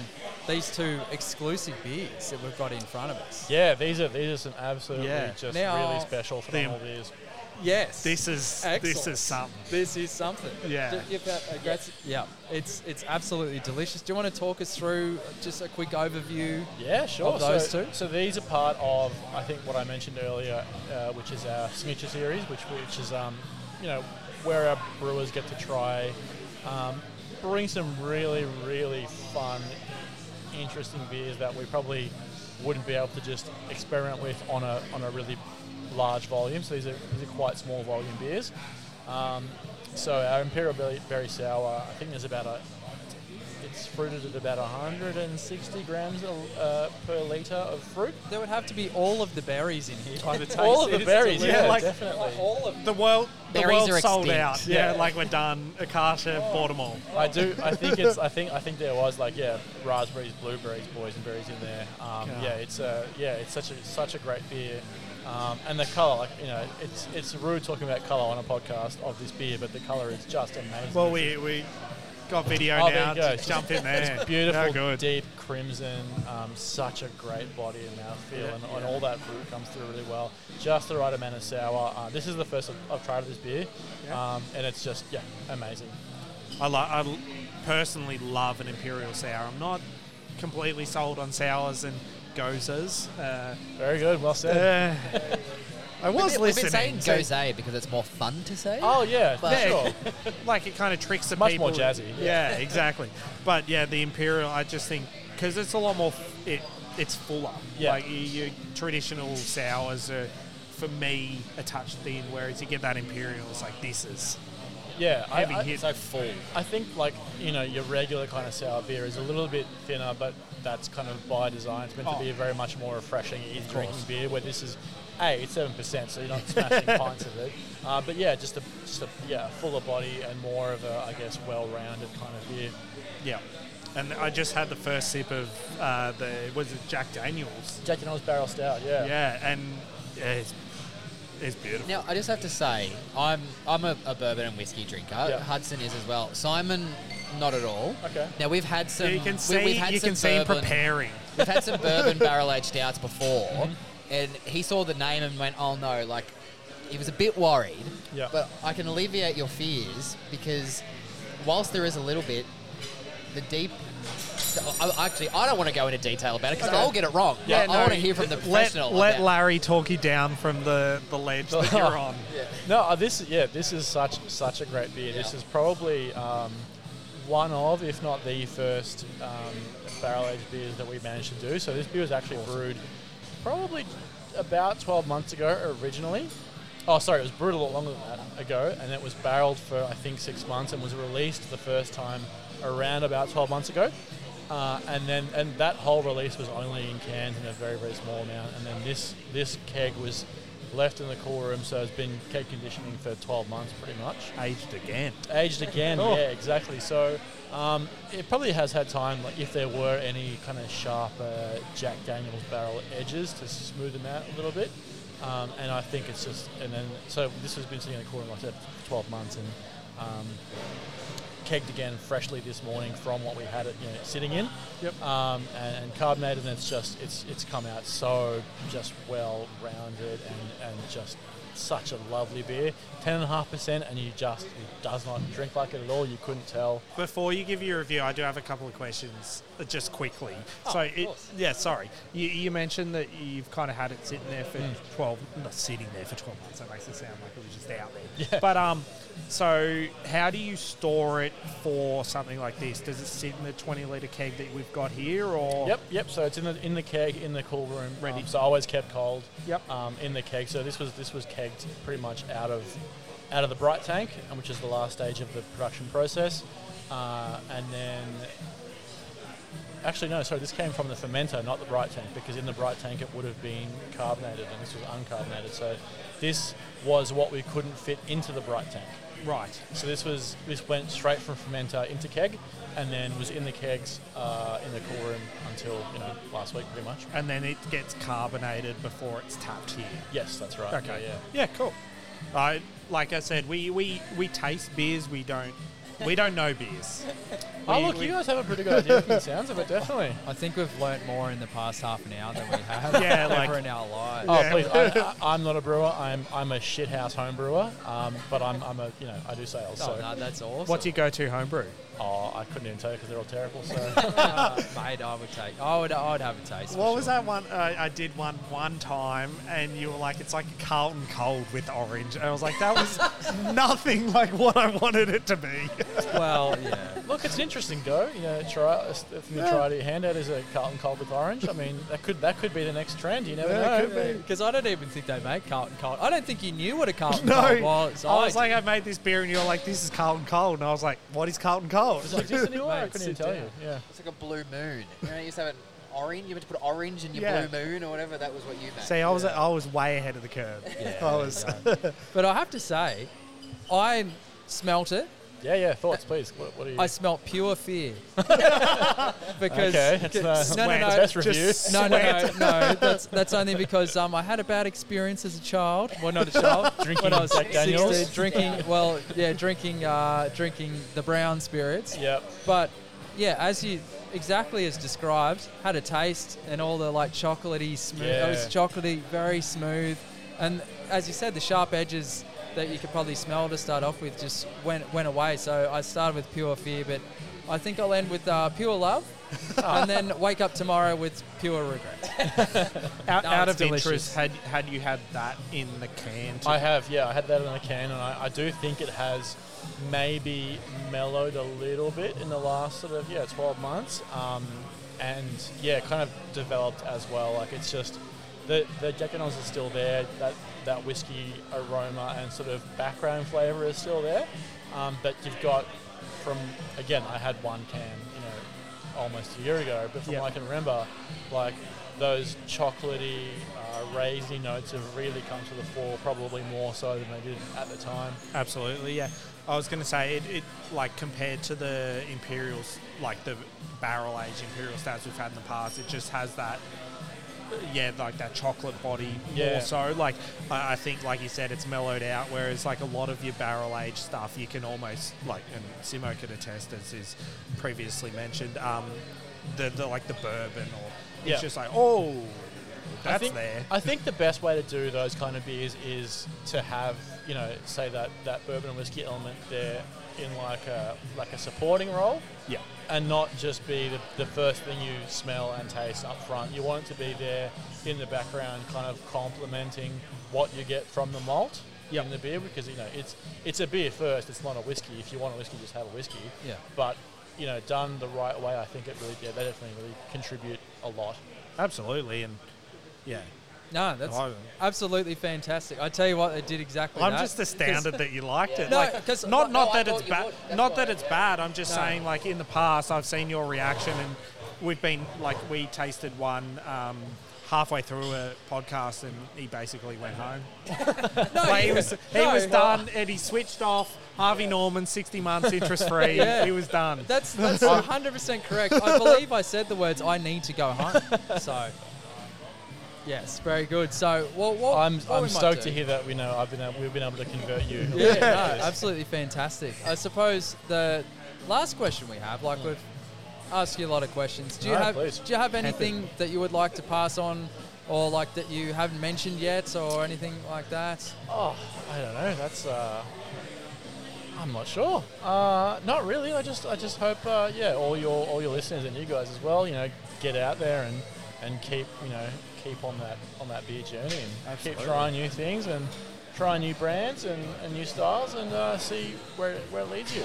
E: these two exclusive beers that we've got in front of us.
G: Yeah, these are these are some absolutely
B: Yeah.
G: just
E: Now-
G: really special phenomenal beers.
E: Yes.
B: this is this is something.
E: This is something.
B: Yeah.
E: Do- give that a great- yeah. It's it's absolutely delicious. Do you want to talk us through just a quick overview?
G: Yeah, sure.
E: Of those
G: so,
E: two?
G: so these are part of I think what I mentioned earlier, uh, which is our signature series, which which is um, you know where our brewers get to try um, bring some really really fun, interesting beers that we probably wouldn't be able to just experiment with on a on a really large volume. So these are these are quite small volume beers. Um, so our Imperial Berry, Berry Sour, I think there's about a it's fruited at about 160 grams uh, per litre of fruit.
E: There would have to be all of the berries in here by the taste.
G: All of the berries,
E: delicious.
G: yeah,
B: like-
G: definitely.
E: all of
B: The world, the
D: Berries
B: world
D: are
B: sold
D: extinct.
B: out. Yeah,
G: Yeah.
B: like we're done. Akasha bought them all.
G: I do. I think it's. I think. I think there was like yeah, raspberries, blueberries, boysenberries in there. Um,
B: God.
G: yeah, it's a. Yeah, it's such a such a great beer. Um, and the color, like you know, it's it's rude talking about color on a podcast of this beer, but the color is just amazing.
B: Well, we we got video
G: Oh, there
B: now. Just jump in there.
G: It's beautiful, deep crimson, um, such a great body and mouthfeel,
B: Yeah,
G: and, and all that fruit comes through really well. Just the right amount of sour. Uh, this is the first I've, I've tried of this beer,
B: Yeah.
G: um, and it's just yeah, amazing.
B: I, lo- I personally love an imperial sour. I'm not completely sold on sours and gozas. Uh,
G: Very good, well said.
B: uh, I was
D: We've been
B: listening.
D: saying
B: so-
D: gose because it's more fun to say.
G: oh yeah, for
D: But-
G: sure.
B: like it kind of tricks the
G: Much
B: people.
G: more jazzy,
B: Yeah, exactly. But yeah, the imperial, I just think because it's a lot more. F- it it's fuller.
G: Yeah.
B: Like your, your traditional sours are, for me, a touch thin. Whereas you get that imperial, it's like this is
G: Yeah, I,
B: heavy
G: I,
B: hit.
D: so full.
G: I think like you know your regular kind of sour beer is a little bit thinner, but that's kind of by design. It's meant
B: Oh.
G: to be a very much more refreshing, easy drinking beer. Where this is, a it's seven percent, so you're not smashing pints of it. Uh, but yeah, just a just a yeah fuller body and more of a I guess well-rounded kind of beer.
B: yeah. And I just had the first sip of uh, the was it Jack Daniels?
G: Jack Daniel's Barrel Stout, yeah.
B: Yeah, and yeah, it's, it's beautiful.
D: Now, I just have to say, I'm I'm a, a bourbon and whiskey drinker.
G: Yeah.
D: Hudson is as well. Simon, not at all.
G: Okay.
D: Now we've had some.
B: you can
D: we,
B: see
D: we've had
B: you
D: some
B: can see him
D: bourbon,
B: preparing.
D: We've had some bourbon barrel aged stouts before,
G: Mm-hmm.
D: and he saw the name and went, "Oh no!" Like he was a bit worried.
G: Yeah.
D: But I can alleviate your fears because whilst there is a little bit, the deep I, actually, I don't want to go into detail about it because
B: Okay.
D: I'll get it wrong.
B: Yeah,
D: I,
B: no,
D: want to hear from the
B: let,
D: professional.
B: let
D: about-
B: Larry talk you down from the, the ledge that you're on.
G: No, uh, this yeah, this is such such a great beer. This
D: Yeah.
G: is probably um, one of, if not the first, um, barrel aged beers that we managed to do. So this beer was actually brewed probably about 12 months ago originally. Oh, sorry, it was brewed a lot longer than that ago, and it was barreled for I think six months and was released the first time around about 12 months ago. Uh, and then and that whole release was only in cans in a very very small amount. And then this this keg was left in the cool room, so it's been keg conditioning for 12 months pretty much.
B: Aged again.
G: Aged again,
B: Oh.
G: yeah, exactly. So um, it probably has had time, like if there were any kind of sharp uh, Jack Daniels barrel edges to smooth them out a little bit. Um, and I think it's just, and then so this has been sitting in the cooler room like I said for 12 months and um, kegged again freshly this morning from what we had it you know, sitting in.
B: Yep.
G: Um, and, and carbonated, and it's just it's it's come out so just well rounded and, and just such a lovely beer. Ten and a half percent, and you just it does not drink like it at all. You couldn't tell.
B: Before you give your review, I do have a couple of questions, uh, just quickly.
D: Oh,
B: so, it, yeah, sorry. You, you mentioned that you've kind of had it sitting there for 12, not sitting there for 12 months. That makes it sound like it was just out there.
G: Yeah.
B: But, um, so how do you store it for something like this? Does it sit in the 20 litre keg that we've got here, or?
G: Yep, yep. So it's in the in the keg in the cool room,
B: Ready.
G: Um, so always kept cold.
B: Yep.
G: Um, in the keg. So this was this was kegged pretty much out of out of the bright tank, which is the last stage of the production process, uh, and then. Actually, no. Sorry, this came from the fermenter, not the bright tank, because in the bright tank it would have been carbonated, and this was uncarbonated. So, this was what we couldn't fit into the bright tank.
B: Right.
G: So this was this went straight from fermenter into keg, and then was in the kegs uh, in the cool room until you know last week, pretty much.
B: And then it gets carbonated before it's tapped here.
G: Yes, that's right.
B: Okay.
G: Yeah,
B: Yeah, cool. I like I said, we, we, we taste beers. We don't we don't know beers.
G: yeah. Oh look,
B: we-
G: you guys have a pretty good idea from the sounds of it, definitely.
E: I think we've learnt more in the past half an hour than we have
B: Yeah,
E: ever
B: like-
E: in our lives.
G: Oh
B: Yeah.
G: please, I, I, I'm not a brewer. I'm I'm a shithouse home brewer. Um, but I'm I'm a you know I do sales.
E: Oh,
G: so
E: no, that's awesome.
B: What's your go-to homebrew?
G: Oh I couldn't even tell you because they're all terrible. So
E: Uh, mate, I would take. I would. I would have a taste.
B: What was
E: sure.
B: that one? Uh, I did one one time, and you were like, "It's like a Carlton Cold with orange." And I was like, "That was nothing like what I wanted it to be."
E: Well, yeah.
G: look, it's an interesting go. You know, try a thing to try to hand out is a Carlton Cold with orange. I mean, that could that could be the next trend. You never
B: Yeah,
G: know.
B: could be.
E: Because I don't even think they make Carlton Cold. I don't think you knew what a Carlton
B: No,
E: Cold was.
B: I was like, "I made this beer," and you're like, "This is Carlton Cold," and I was like, "What is Carlton Cold?"
G: Does it exist anymore? I couldn't even tell
E: down.
G: you. Yeah.
D: It's like a blue moon. You know, you used to have an orange. You meant to put orange in your
B: Yeah.
D: blue moon or whatever. That was what you meant.
B: See, I was I was way ahead of the curve. I was.
E: but I have to say, I smelt it.
G: Yeah, yeah. Thoughts, please. What, what are you?
E: I smelt pure fear. because
G: okay, that's, uh,
E: no, no, no,
G: best review.
E: no, no, no, no. That's that's only because um, I had a bad experience as a child. Well, not a child.
G: Drinking
E: when I was
G: Jack Daniels?
E: 16, drinking. Well, yeah, drinking, uh, drinking the brown spirits.
G: Yep.
E: But yeah, as you exactly as described, had a taste and all the like chocolatey smooth. Yeah. It was chocolatey, very smooth, and as you said, the sharp edges that you could probably smell to start off with just went went away. So I started with pure fear, but I think I'll end with uh, pure love, and then wake up tomorrow with pure regret.
B: out,
E: No,
B: out
E: it's
B: of interest,
E: delicious.
B: had had you had that in the can? too?
G: I have, yeah, I had that in a can, and I, I do think it has maybe mellowed a little bit in the last sort of yeah 12 months, um, and yeah, kind of developed as well. Like it's just the the Jack Daniels is still there, that that whiskey aroma and sort of background flavour is still there, um, but you've got from again, I had one can, you know, almost a year ago, but from
B: Yep.
G: what I can remember, like those chocolatey, uh, raisiny notes have really come to the fore, probably more so than they did at the time.
B: Absolutely, yeah. I was going to say it, it, like compared to the Imperials, like the barrel aged Imperial stouts we've had in the past, it just has that, yeah, like that chocolate body
G: Yeah.
B: more so. Like I, I think, like you said, it's mellowed out. Whereas like a lot of your barrel aged stuff, you can almost like, and Simo could attest, as is previously mentioned, um, the, the like the bourbon or it's
G: Yeah.
B: just like oh. That's
G: I think,
B: there.
G: I think the best way to do those kind of beers is to have, you know, say that, that bourbon and whiskey element there in like a like a supporting role.
B: Yeah.
G: And not just be the, the first thing you smell and taste up front. You want it to be there in the background, kind of complementing what you get from the malt
B: Yep.
G: in the beer because you know it's it's a beer first. It's not a whiskey. If you want a whiskey, just have a whiskey.
E: Yeah.
G: But you know, done the right way, I think it really yeah, they definitely really contribute a lot.
B: Absolutely, and yeah,
E: No, that's absolutely fantastic. I tell you what, they did exactly
B: I'm
E: that.
B: just astounded that you liked it.
E: No,
B: like,
E: 'cause-
B: not
E: no,
B: not
D: I
B: that it's
D: thought you
B: bad.
D: would. That's
B: Not
D: why.
B: that it's bad. I'm just
E: No.
B: saying, like in the past, I've seen your reaction, and we've been like we tasted one um, halfway through a podcast, and he basically went home.
E: No,
B: Like, he was he
E: no,
B: was
E: well,
B: done, and he switched off. Harvey Norman, 60 months interest free.
E: Yeah.
B: He was done.
E: That's that's 100 percent correct. I believe I said the words "I need to go home." So, yes, very good. So, well, what,
G: I'm,
E: what
G: I'm
E: we
G: stoked to hear that we know I've been able, we've been able to convert you.
E: Yeah, no, absolutely fantastic. I suppose the last question we have, like we've asked you a lot of questions. Do you
G: No,
E: have
G: please.
E: do you have anything that you would like to pass on, or like that you haven't mentioned yet, or anything like that?
G: Oh, I don't know. That's uh, I'm not sure. Uh, not really. I just I just hope uh, yeah, all your all your listeners and you guys as well. You know, get out there and and keep you know keep on that on that beer journey and keep trying new things and try new brands and, and new styles and uh, see where where it leads you.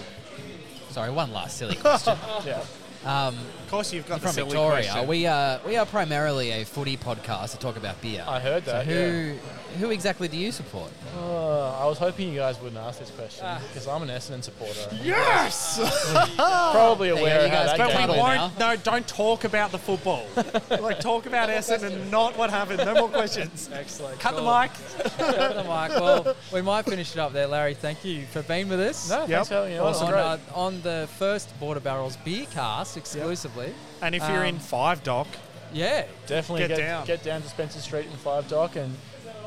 D: Sorry, one last silly question.
G: Yeah.
D: Um,
B: Of course, you've got the
D: from
B: silly
D: Victoria.
B: question.
D: We are we are primarily a footy podcast to talk about beer.
G: I heard
D: so
G: that.
D: who who exactly do you support?
G: Uh, I was hoping you guys wouldn't ask this question
E: Ah.
G: because I'm an Essendon supporter.
B: yes.
G: Probably
D: There you
G: aware of how that
D: can
B: But
G: game
B: we
G: went.
B: won't. No, don't talk about the football. like talk about Essendon and not what happened. No more questions.
E: Excellent.
B: Cut the mic.
E: Cut the mic. Well, we might finish it up there, Larry. Thank you for being with us.
G: No,
B: Yep.
G: thanks for having me on. It's
E: on,
G: great.
E: uh, on the first Border Barrels beer cast exclusively.
B: And if you're in
E: Um,
B: Five Dock,
E: Yeah,
G: Definitely
B: Get
G: get,
B: down.
G: get down to Spencer Street in Five Dock and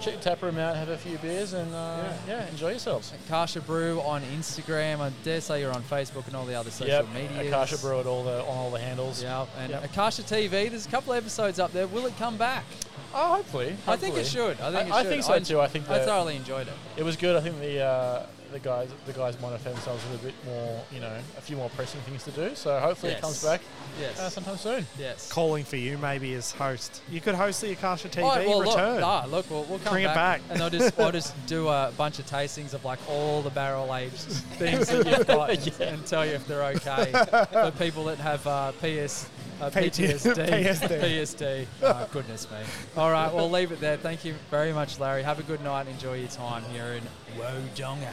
G: check the tap room out, have a few beers, and uh, yeah. enjoy yourselves.
E: Akasha Brew on Instagram. I dare say you're on Facebook and all the other social
G: Yep,
E: media.
G: Akasha Brew at all the on all the handles.
E: Yeah, and
G: Yep.
E: Akasha TV. There's a couple of episodes up there. Will it come back?
G: Oh, hopefully.
E: I think it should. I think it
G: I, I think so too. I think
E: I thoroughly enjoyed it.
G: it was good. I think the uh, the guys the guys might have found themselves with a bit more, you know, a few more pressing things to do. So hopefully
E: Yes.
G: it comes back
E: Yes.
G: uh, sometime soon.
E: yes.
B: calling for you maybe as host. You could host the Akasha TV
E: well,
B: return.
E: Look, nah, look, we'll, we'll come
B: Bring it back.
E: and I'll just, I'll just do a bunch of tastings of like all the barrel aged things that you've got and, and tell you if they're okay for people that have uh, PS. Uh, PTSD.
B: PSD.
E: PSD. Oh, goodness me. All right, we'll leave it there. Thank you very much, Larry. Have a good night. Enjoy your time here in Wodonga.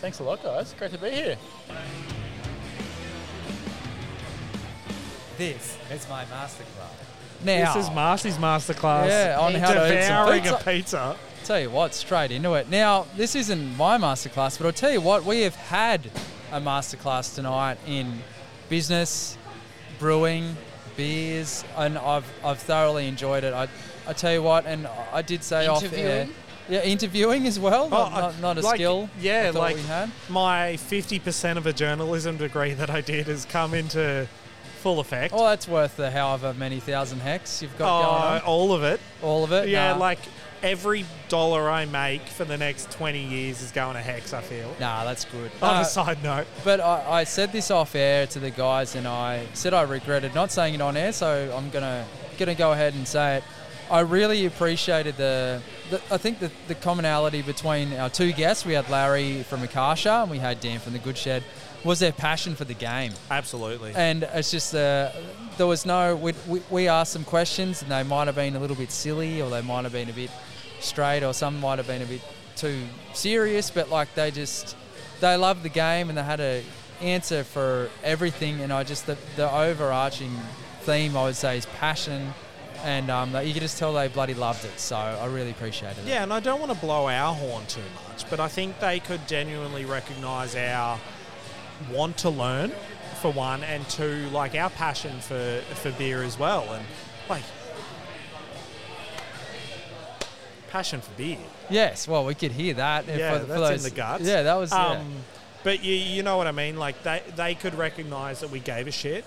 G: Thanks a lot, guys. Great to be here.
H: This is my masterclass.
E: Now,
B: This is Marcy's masterclass.
E: Yeah, on how to eat
B: devouring
E: pizza.
B: a pizza.
E: Tell you what, straight into it. Now, this isn't my masterclass, but I'll tell you what, we have had a masterclass tonight in business, brewing, beers, and I've, I've thoroughly enjoyed it. I, I tell you what, and I did say off air.
D: Interviewing?
E: Yeah, interviewing as well. Not,
B: Oh,
E: not, not a
B: like,
E: skill.
B: yeah, like-
E: we had.
B: My 50% of a journalism degree that I did has come into full effect.
E: Well, that's worth the however many thousand hex you've got
B: Oh,
E: going on.
B: all of it.
E: All of it.
B: Yeah,
E: Nah.
B: like every dollar I make for the next 20 years is going to Hex, I feel.
E: Nah, that's good.
B: On
E: Uh,
B: a side note.
E: But I, I said this off air to the guys, and I said I regretted not saying it on air, so I'm gonna gonna go ahead and say it. I really appreciated the, the I think the, the commonality between our two guests. We had Larry from Akasha and we had Dan from the Good Shed. Was their passion for the game,
B: Absolutely.
E: and it's just uh, there was no. We, we, we asked some questions, and they might have been a little bit silly, or they might have been a bit straight, or some might have been a bit too serious. But like they just they loved the game, and they had a answer for everything. And I just the, the overarching theme I would say is passion, and um, you could just tell they bloody loved it. So I really appreciated it.
B: Yeah, and I don't want to blow our horn too much, but I think they could genuinely recognise our want to learn, for one, and two, like our passion for, for beer as well. And like, passion for beer.
E: Yes, well, we could hear that.
B: Yeah,
E: for, for
B: that's
E: those,
B: in the guts.
E: Yeah, that was. yeah.
B: Um, But you, you know what I mean? Like, they, they could recognise that we gave a shit.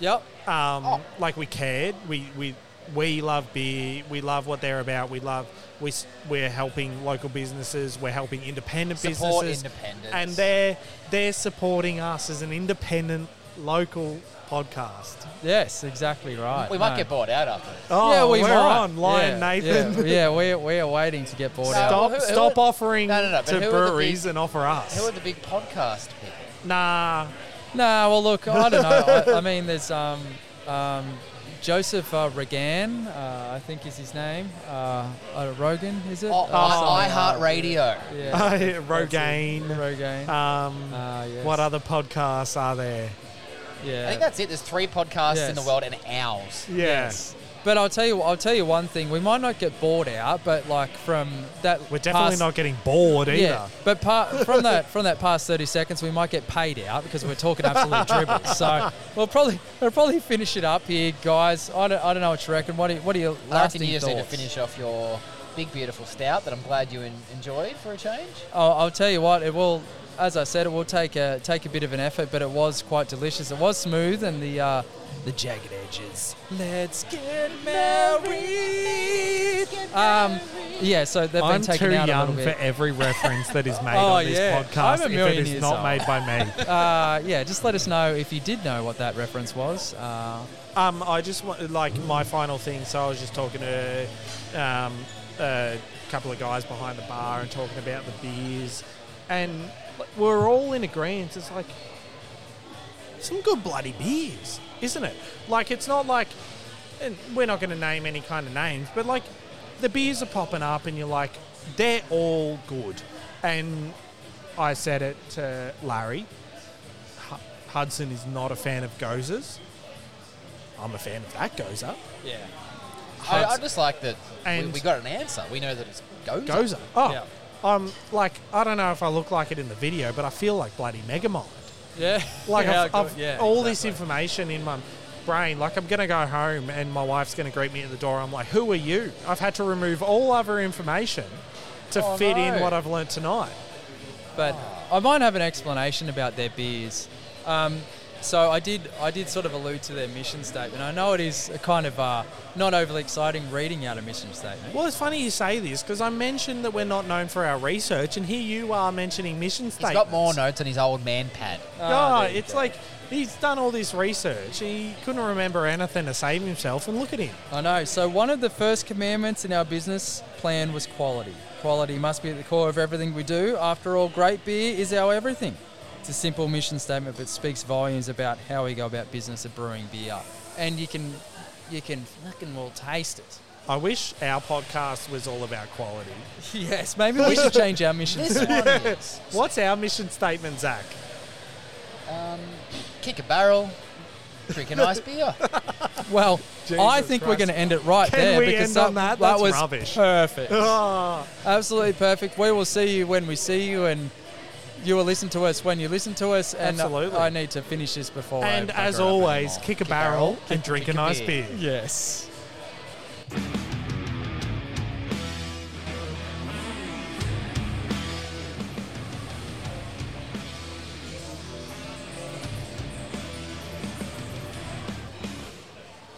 E: Yep.
B: Um,
E: Oh.
B: Like, we cared. We, we we love beer. We love what they're about. We love we we're helping local businesses. We're helping independent
D: Support
B: businesses,
D: independence.
B: and they're they're supporting us as an independent local podcast.
E: Yes, exactly right.
D: we might
E: No.
D: get bought out after this.
B: Oh,
E: yeah, we
B: we're
E: might.
B: on Lion
E: yeah,
B: Nathan.
E: Yeah, yeah we, we are waiting to get bought
D: No,
E: out.
B: Stop,
D: who- who
B: stop
D: are-
B: offering
D: No, no, no, but
B: to
D: who
B: breweries
D: big-
B: and offer us.
D: Who are the big podcast people?
B: nah,
E: Nah, well, look, I don't know. I, I mean, there's um, um, Joseph uh, Regan, uh, I think is his name. Uh, uh, Rogan, is it?
D: Oh,
E: Uh,
D: I-
E: something
D: iHeartRadio.
E: Yeah.
B: Rogaine.
E: Rogaine.
B: Um,
E: Ah, yes.
B: What other podcasts are there?
E: Yeah.
D: I think that's it. There's three podcasts in the world and ours.
B: Yes.
E: But I'll tell you, I'll tell you one thing. We might not get bored out, but like from that,
B: We're definitely
E: past-
B: not getting bored either.
E: Yeah, but par- from that from that past thirty seconds, we might get paid out because we're talking absolute dribble. So we'll probably we'll probably finish it up here, guys. I don't, I don't know what you reckon. What are, what are your
D: I
E: lasting
D: reckon you just need to finish off your big, beautiful stout that I'm glad you enjoyed for a change.
E: I'll, I'll tell you what, it will. As I said, it will take a take a bit of an effort, but it was quite delicious. It was smooth and the uh, the jagged edges. Let's get married. Um, yeah, so they've
B: I'm
E: been taken
B: too
E: out a
B: young
E: little bit.
B: for every reference that is made
E: Oh,
B: on this
E: yeah.
B: podcast
E: I'm a
B: if it is
E: years
B: not
E: old.
B: made by me.
E: uh, yeah, just let us know if you did know what that reference was. Uh,
B: Um, I just want like my final thing. So I was just talking to um, a couple of guys behind the bar and talking about the beers, and we're all in agreement. It's like some good bloody beers, isn't it? Like it's not like, and we're not going to name any kind of names, but like the beers are popping up, and you're like, they're all good. And I said it to Larry. Hu- Hudson is not a fan of gozers. I'm a fan of that Goza.
E: yeah.
D: I, I just like that we,
B: And-
D: we got an answer. We know that it's Goza.
B: Goza. Oh,
E: Yeah.
B: I'm like, I don't know if I look like it in the video, but I feel like bloody Megamind.
E: Yeah.
B: Like
E: Yeah,
B: I've. I've
E: yeah,
B: all this information in my brain. Like I'm gonna go home and my wife's gonna greet me at the door. I'm like, who are you? I've had to remove all other information to
D: Oh,
B: fit in what I've learnt tonight.
E: but I might have an explanation about their beers. Um, so I did, I did sort of allude to their mission statement. I know it is a kind of uh, not overly exciting reading out a mission statement.
B: Well, it's funny you say this because I mentioned that we're not known for our research, and here you are mentioning mission
D: He's
B: statements.
D: got more notes on his old man pad.
E: Ah,
B: Oh,
E: there
B: it's
E: go.
B: like he's done all this research. He couldn't remember anything to save himself, and look at him.
E: I know. So one of the first commandments in our business plan was quality. Quality must be at the core of everything we do. After all, great beer is our everything. It's a simple mission statement, but speaks volumes about how we go about business of brewing beer. And you can, you can fucking well taste it.
B: I wish our podcast was all about quality.
E: yes, maybe we should change our mission.
D: This
E: statement.
D: one is
B: What's our mission statement, Zach?
D: um, kick a barrel, drink a nice beer.
E: Well, I
B: Jesus
E: think we're
B: Christ.
E: going to end it right
B: Can
E: there
B: we
E: because
B: end on
E: that,
B: that? That's
E: was
B: rubbish.
E: perfect.
B: Oh,
E: Absolutely perfect. We will see you when we see you, and you will listen to us when you listen to us. And
B: Absolutely.
E: I need to finish this before.
B: And as always, kick a
D: kick
B: barrel,
D: barrel,
B: and drink
D: an a
B: nice
D: beer.
B: beer.
E: Yes.